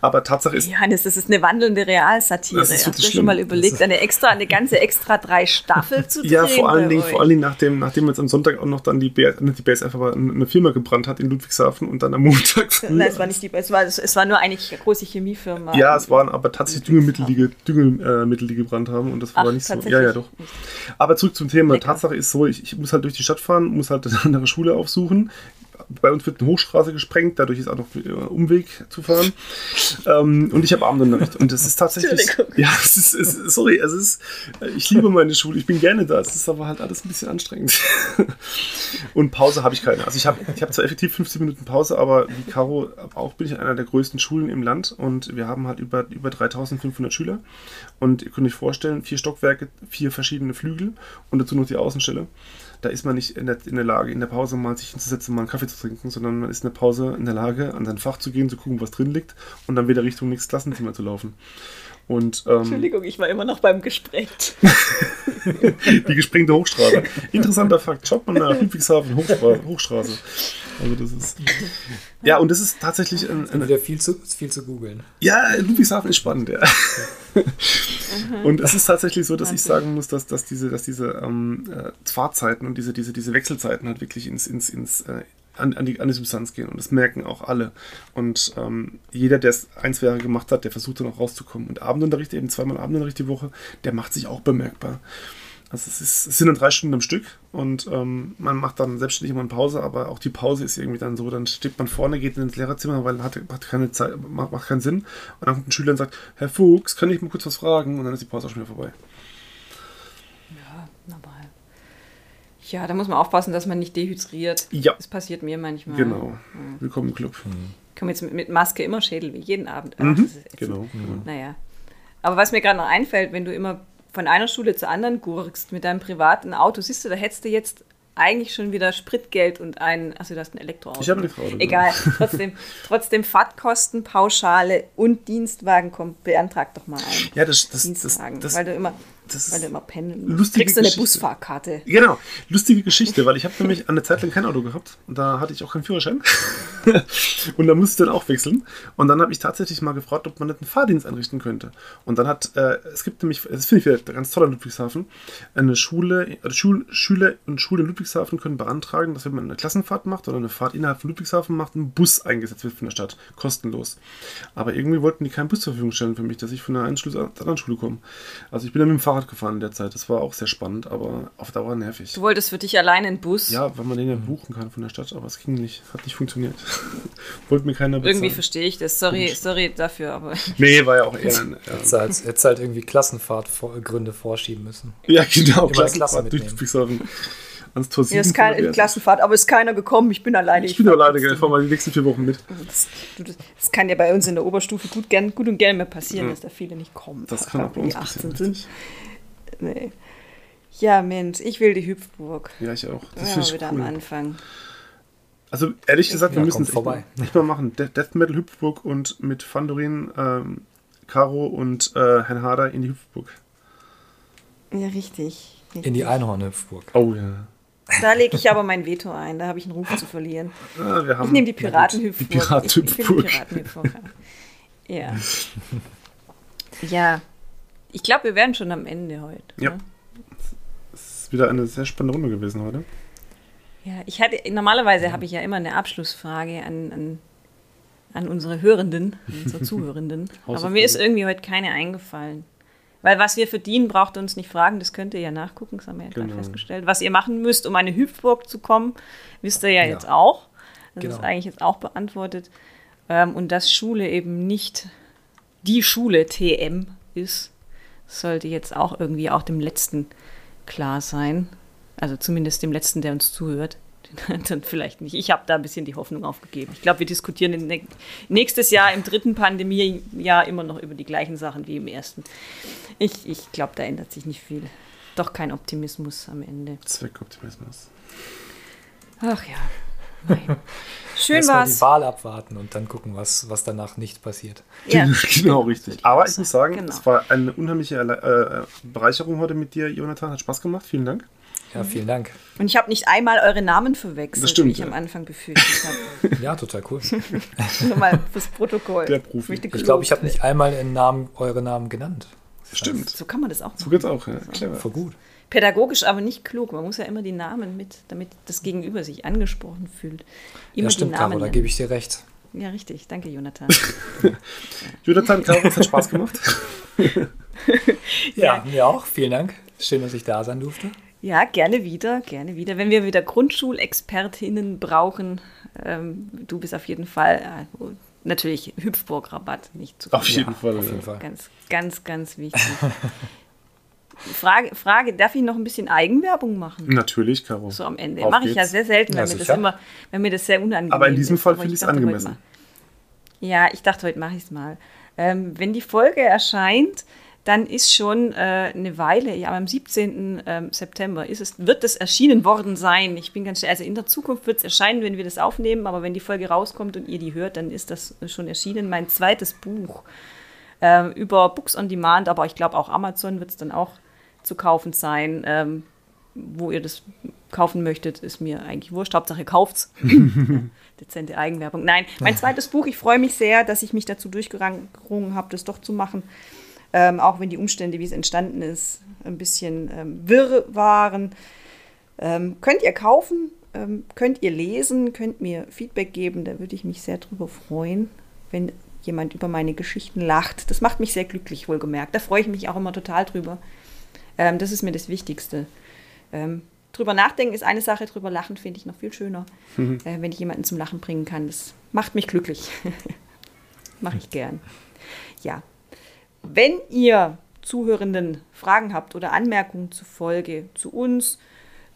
Aber Tatsache ist, Johannes, das ist eine wandelnde Realsatire. Das ist Hast du schon schlimm. mal überlegt, eine extra, eine ganze extra drei Staffel zu drehen? ja, vor allen Dingen, euch? vor allen Dingen nachdem, nachdem jetzt am Sonntag auch noch dann die BS, nicht die BSF, aber eine Firma gebrannt hat in Ludwigshafen und dann am Montag früh. Nein, es war nicht die, es war, es war nur eine große Chemiefirma. ja, es waren aber tatsächlich Düngemittel, die, ge- Düngemittel, die gebrannt haben und das war Ach, nicht so. Ja, ja, doch. Aber zurück zum Thema. Lecker. Tatsache ist so, ich, ich muss halt durch die Stadt fahren, muss halt eine andere Schule aufsuchen. Bei uns wird eine Hochstraße gesprengt, dadurch ist auch noch ein Umweg zu fahren. ähm, und ich habe Abendunterricht. Und das ist tatsächlich. Ja, es ist, es ist, sorry, es ist, ich liebe meine Schule, ich bin gerne da. Es ist aber halt alles ein bisschen anstrengend. und Pause habe ich keine. Also ich habe ich hab zwar effektiv 15 Minuten Pause, aber wie Caro auch bin ich in einer der größten Schulen im Land und wir haben halt über, über 3500 Schüler. Und ihr könnt euch vorstellen, vier Stockwerke, vier verschiedene Flügel und dazu noch die Außenstelle. Da ist man nicht in der, in der Lage, in der Pause mal sich hinzusetzen, mal einen Kaffee zu trinken, sondern man ist in der Pause in der Lage, an sein Fach zu gehen, zu gucken, was drin liegt und dann wieder Richtung nächstes Klassenzimmer zu laufen. Und ähm, Entschuldigung, ich war immer noch beim Gespräch. die gesprengte Hochstraße. Interessanter Fakt. Schaut mal nach Ludwigshafen Hochstra Hochstraße. Also das ist. Ja, und das ist tatsächlich ein, ein Wieder viel zu, viel zu googeln. Ja, Ludwigshafen ist spannend, ja. und es ist tatsächlich so, dass ich sagen muss, dass, dass diese, dass diese ähm, äh, Fahrzeiten und diese, diese, diese Wechselzeiten halt wirklich ins, ins, ins äh, an, an, die, an die Substanz gehen. Und das merken auch alle. Und ähm, jeder, der es ein, zwei Jahre gemacht hat, der versucht dann auch rauszukommen. Und Abendunterricht, eben zweimal Abendunterricht die Woche, der macht sich auch bemerkbar. Also es, ist, es sind dann drei Stunden am Stück und ähm, man macht dann selbstständig immer eine Pause, aber auch die Pause ist irgendwie dann so, dann steht man vorne, geht ins Lehrerzimmer, weil hat, hat keine Zeit, macht, macht keinen Sinn. Und dann kommt ein Schüler und sagt, Herr Fuchs, kann ich mal kurz was fragen? Und dann ist die Pause auch schon wieder vorbei. Aber ja, da muss man aufpassen, dass man nicht dehydriert. Ja. Das passiert mir manchmal. Genau. Willkommen im Club. Ich komme jetzt mit, mit Maske immer Schädel, wie jeden Abend. Ach, Mhm. das. Genau. genau. Naja. Aber was mir gerade noch einfällt, wenn du immer von einer Schule zur anderen gurkst mit deinem privaten Auto, siehst du, da hättest du jetzt eigentlich schon wieder Spritgeld und ein, also du hast ein Elektroauto. Ich habe ein? Elektroauto, Egal, trotzdem, trotzdem Fahrtkosten, Pauschale und Dienstwagen, komm, beantrag doch mal ein. Ja, das, das, das, Dienstwagen, das, weil du immer, das weil ist du immer pendeln lustige Kriegst du eine Geschichte. Busfahrkarte. Genau, lustige Geschichte, weil ich habe nämlich eine Zeit lang kein Auto gehabt und da hatte ich auch keinen Führerschein. und da musste ich dann auch wechseln. Und dann habe ich tatsächlich mal gefragt, ob man nicht einen Fahrdienst einrichten könnte. Und dann hat, äh, es gibt nämlich, das finde ich wieder ganz toll in Ludwigshafen, eine Schule, also Schul, Schüler und Schule in Ludwigshafen können beantragen, dass wenn man eine Klassenfahrt macht oder eine Fahrt innerhalb von Ludwigshafen macht, ein Bus eingesetzt wird von der Stadt, kostenlos. Aber irgendwie wollten die keinen Bus zur Verfügung stellen für mich, dass ich von der einen Schule zur anderen Schule komme. Also ich bin dann mit dem Fahrrad gefahren in der Zeit. Das war auch sehr spannend, aber auf Dauer nervig. Du wolltest für dich alleine einen Bus. Ja, weil man den ja buchen kann von der Stadt, aber es ging nicht. Hat nicht funktioniert. Wollte mir keiner bezahlen. Irgendwie verstehe ich das. Sorry, sorry dafür, aber Nee, war ja auch eher ein. Hättest du halt, hättest halt irgendwie Klassenfahrtgründe vorschieben müssen. Ja, genau. Immer Klasse Klassenfahrt durch mitnehmen. Ans Tor 7. ja, ist keine Klassenfahrt, aber ist keiner gekommen. Ich bin alleine. Ich bin fahr alleine, ich fahr mal die nächsten vier Wochen mit. Das, du, das, das kann ja bei uns in der Oberstufe gut, gern, gut und gerne mal passieren, dass da viele nicht kommen. Das kann auch bei uns die 18 passieren. sind. Nee. Ja, Mensch, ich will die Hüpfburg. Ja, ich auch. Das Ja, finde ich wieder am cool. Anfang. Also ehrlich gesagt, wir Ja, müssen es echt vorbei. mal, echt mal machen. De Death Metal Hüpfburg und mit Fandorin, ähm, Caro und äh, Herrn Harder in die Hüpfburg. Ja, richtig. richtig. In die Einhornhüpfburg. Oh ja. Da lege ich aber mein Veto ein, da habe ich einen Ruf zu verlieren. Haben, Ich nehme die Piratenhüpfburg. Die Ich, ich die Piratenhüpfburg. Piratenhüpfburg. Ja. Ja. Ich glaube, wir wären schon am Ende heute. Ja. Ne? Das ist wieder eine sehr spannende Runde gewesen heute. Ja, ich hatte, normalerweise habe ich ja immer eine Abschlussfrage an, an, an unsere Hörenden, unsere Zuhörenden. Aber mir ist irgendwie heute keine eingefallen. Weil was wir verdienen, braucht ihr uns nicht fragen, das könnt ihr ja nachgucken, das haben wir ja gerade Genau. festgestellt. Was ihr machen müsst, um eine Hüpfburg zu kommen, wisst ihr ja, Ja. jetzt auch. Das Genau. ist eigentlich jetzt auch beantwortet. Ähm, und dass Schule eben nicht die Schule TM ist, sollte jetzt auch irgendwie auch dem Letzten klar sein. Also zumindest dem letzten, der uns zuhört. Dann vielleicht nicht. Ich habe da ein bisschen die Hoffnung aufgegeben. Ich glaube, wir diskutieren in nächstes Jahr im dritten Pandemiejahr immer noch über die gleichen Sachen wie im ersten. Ich, ich glaube, da ändert sich nicht viel. Doch kein Optimismus am Ende. Zweckoptimismus. Ach ja. Nein. Schön war's. die Wahl abwarten und dann gucken, was, was danach nicht passiert. Ja. genau, richtig. Aber ich muss sagen, Genau. es war eine unheimliche Erle- äh, Bereicherung heute mit dir, Jonathan. Hat Spaß gemacht. Vielen Dank. Ja, vielen Dank. Und ich habe nicht einmal eure Namen verwechselt, Das stimmt, wie ich ja. am Anfang befürchtet habe. Ja, total cool. Nur mal fürs Protokoll. Der Profi. Ich glaube, ich habe gelobt nicht einmal in Namen, eure Namen genannt. Stimmt. So kann man das auch So machen. geht's auch. Ja. Clever. Voll gut. Pädagogisch, aber nicht klug. Man muss ja immer die Namen mit, damit das Gegenüber sich angesprochen fühlt. Immer Ja, stimmt, die Caro, Namen. da nennen. gebe ich dir recht. ja, richtig. Danke, Jonathan. Jonathan, Caro, es hat Spaß gemacht. Ja, mir auch. Vielen Dank. Schön, dass ich da sein durfte. Ja, gerne wieder, gerne wieder. Wenn wir wieder Grundschulexpertinnen brauchen, ähm, du bist auf jeden Fall äh, natürlich Hüpfburg-Rabatt, nicht zu Auf jeden Fall. Auf ja. jeden Fall. Ganz, ganz, ganz wichtig. Frage, Frage, darf ich noch ein bisschen Eigenwerbung machen? Natürlich, Caro. So am Ende. Auf Mache ich ja sehr selten, Ja, wenn, mir das immer, wenn mir das sehr unangenehm Aber in diesem ist. Fall finde ich es angemessen. Ja, ich dachte, heute mache ich es mal. Ähm, wenn die Folge erscheint, dann ist schon äh, eine Weile, ja, am 17. Ähm, September ist es, wird es erschienen worden sein. Ich bin ganz schnell, also in der Zukunft wird es erscheinen, wenn wir das aufnehmen, aber wenn die Folge rauskommt und ihr die hört, dann ist das schon erschienen. Mein zweites Buch ähm, über Books on Demand, aber ich glaube auch Amazon wird es dann auch zu kaufen sein. Ähm, wo ihr das kaufen möchtet, ist mir eigentlich wurscht. Hauptsache kauft's. Dezente Eigenwerbung. Nein, mein zweites Buch, ich freue mich sehr, dass ich mich dazu durchgerungen habe, das doch zu machen. Ähm, auch wenn die Umstände, wie es entstanden ist, ein bisschen ähm, wirr waren. Ähm, könnt ihr kaufen, ähm, könnt ihr lesen, könnt mir Feedback geben, da würde ich mich sehr drüber freuen, wenn jemand über meine Geschichten lacht. Das macht mich sehr glücklich, wohlgemerkt. Da freue ich mich auch immer total drüber. Ähm, das ist mir das Wichtigste. Ähm, drüber nachdenken ist eine Sache, drüber lachen finde ich noch viel schöner. Äh, wenn ich jemanden zum Lachen bringen kann, das macht mich glücklich. Mache ich gern. Ja. Wenn ihr Zuhörenden Fragen habt oder Anmerkungen zur Folge, zu uns,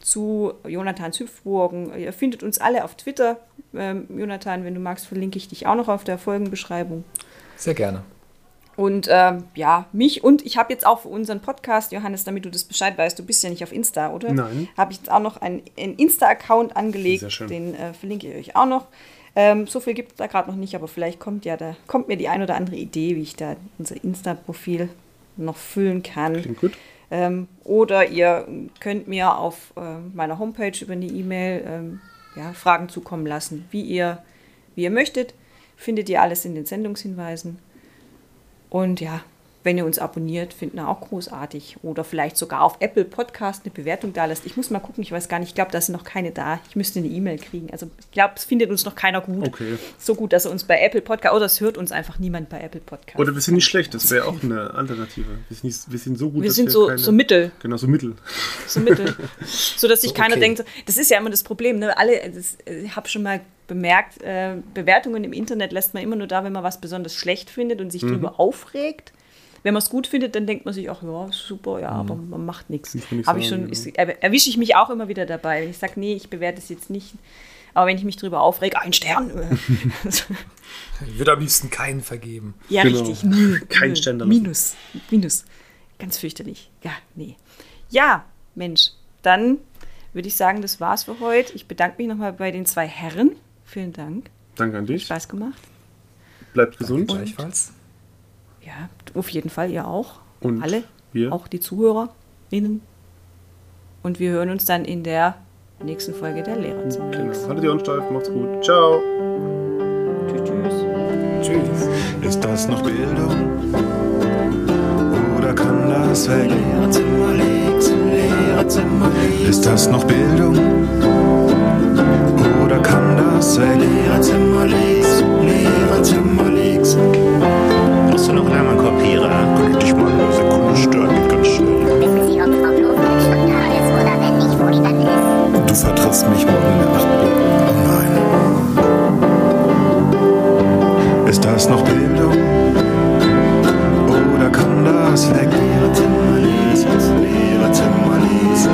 zu Jonathans Hüpfburgen, ihr findet uns alle auf Twitter. Ähm, Jonathan, wenn du magst, verlinke ich dich auch noch auf der Folgenbeschreibung. Sehr gerne. Und ähm, ja, mich und ich habe jetzt auch für unseren Podcast, Johannes, damit du das Bescheid weißt, du bist ja nicht auf Insta, oder? Nein. Habe ich jetzt auch noch einen, einen Insta-Account angelegt, Sehr schön. den äh, verlinke ich euch auch noch. Ähm, so viel gibt es da gerade noch nicht, aber vielleicht kommt ja da kommt mir die ein oder andere Idee, wie ich da unser Insta-Profil noch füllen kann. Klingt gut. Ähm, oder ihr könnt mir auf äh, meiner Homepage über eine E-Mail ähm, ja, Fragen zukommen lassen, wie ihr, wie ihr möchtet. Findet ihr alles in den Sendungshinweisen. Und ja, wenn ihr uns abonniert, finden wir auch großartig. Oder vielleicht sogar auf Apple Podcast eine Bewertung da lasst. Ich muss mal gucken, ich weiß gar nicht, ich glaube, da sind noch keine da. Ich müsste eine E-Mail kriegen. Also ich glaube, es findet uns noch keiner gut. Okay. So gut, dass er uns bei Apple Podcast, oder es hört uns einfach niemand bei Apple Podcast. Oder wir sind nicht schlecht, das wäre auch eine Alternative. Wir sind, nicht, wir sind so gut, wir sind wir so, keine, so mittel. Genau, so mittel. so mittel. so dass sich So, keiner okay. denkt, das ist ja immer das Problem, ne? Alle, das, ich habe schon mal bemerkt, äh, Bewertungen im Internet lässt man immer nur da, wenn man was besonders schlecht findet und sich Mhm. darüber aufregt. Wenn man es gut findet, dann denkt man sich auch, ja, super, ja, aber man macht nichts. Habe ich schon, ist, er, erwische ich mich auch immer wieder dabei, wenn ich sage, nee, ich bewerte es jetzt nicht. Aber wenn ich mich darüber aufrege, ein Stern. äh, Ich würde am liebsten keinen vergeben. ja, Genau. richtig, null. Kein. Stern. Minus, Minus. Ganz fürchterlich. Ja, nee. Ja, Mensch, dann würde ich sagen, das war's für heute. Ich bedanke mich nochmal bei den zwei Herren. Vielen Dank. Danke an dich. Spaß gemacht. Bleibt gesund. Gleichfalls. Ja, auf jeden Fall, ihr auch. Und Alle. wir? Auch die ZuhörerInnen. Und wir hören uns dann in der nächsten Folge der Lehrerzimmer. Genau. Haltet die Ohren steif, macht's gut. Ciao. Tschüss, tschüss. Tschüss. Ist das noch Bildung? Oder kann das weg? Lehrerzimmer Lehrerzimmer. Ist das noch Bildung? Oder kann das weg? Lehrerzimmer Lehrerzimmer du noch einmal kopiere? Könnte ich mal eine Sekunde stören, geht ganz schnell. Wissen Sie, ob Frau Blofeld schon da ist oder wenn nicht, wo die dann ist? Du vertrittst mich morgen in der Nacht. Oh nein. Ist das noch Bildung? Oder kann das lecken? Leere Zimmer, leere Timmerlies.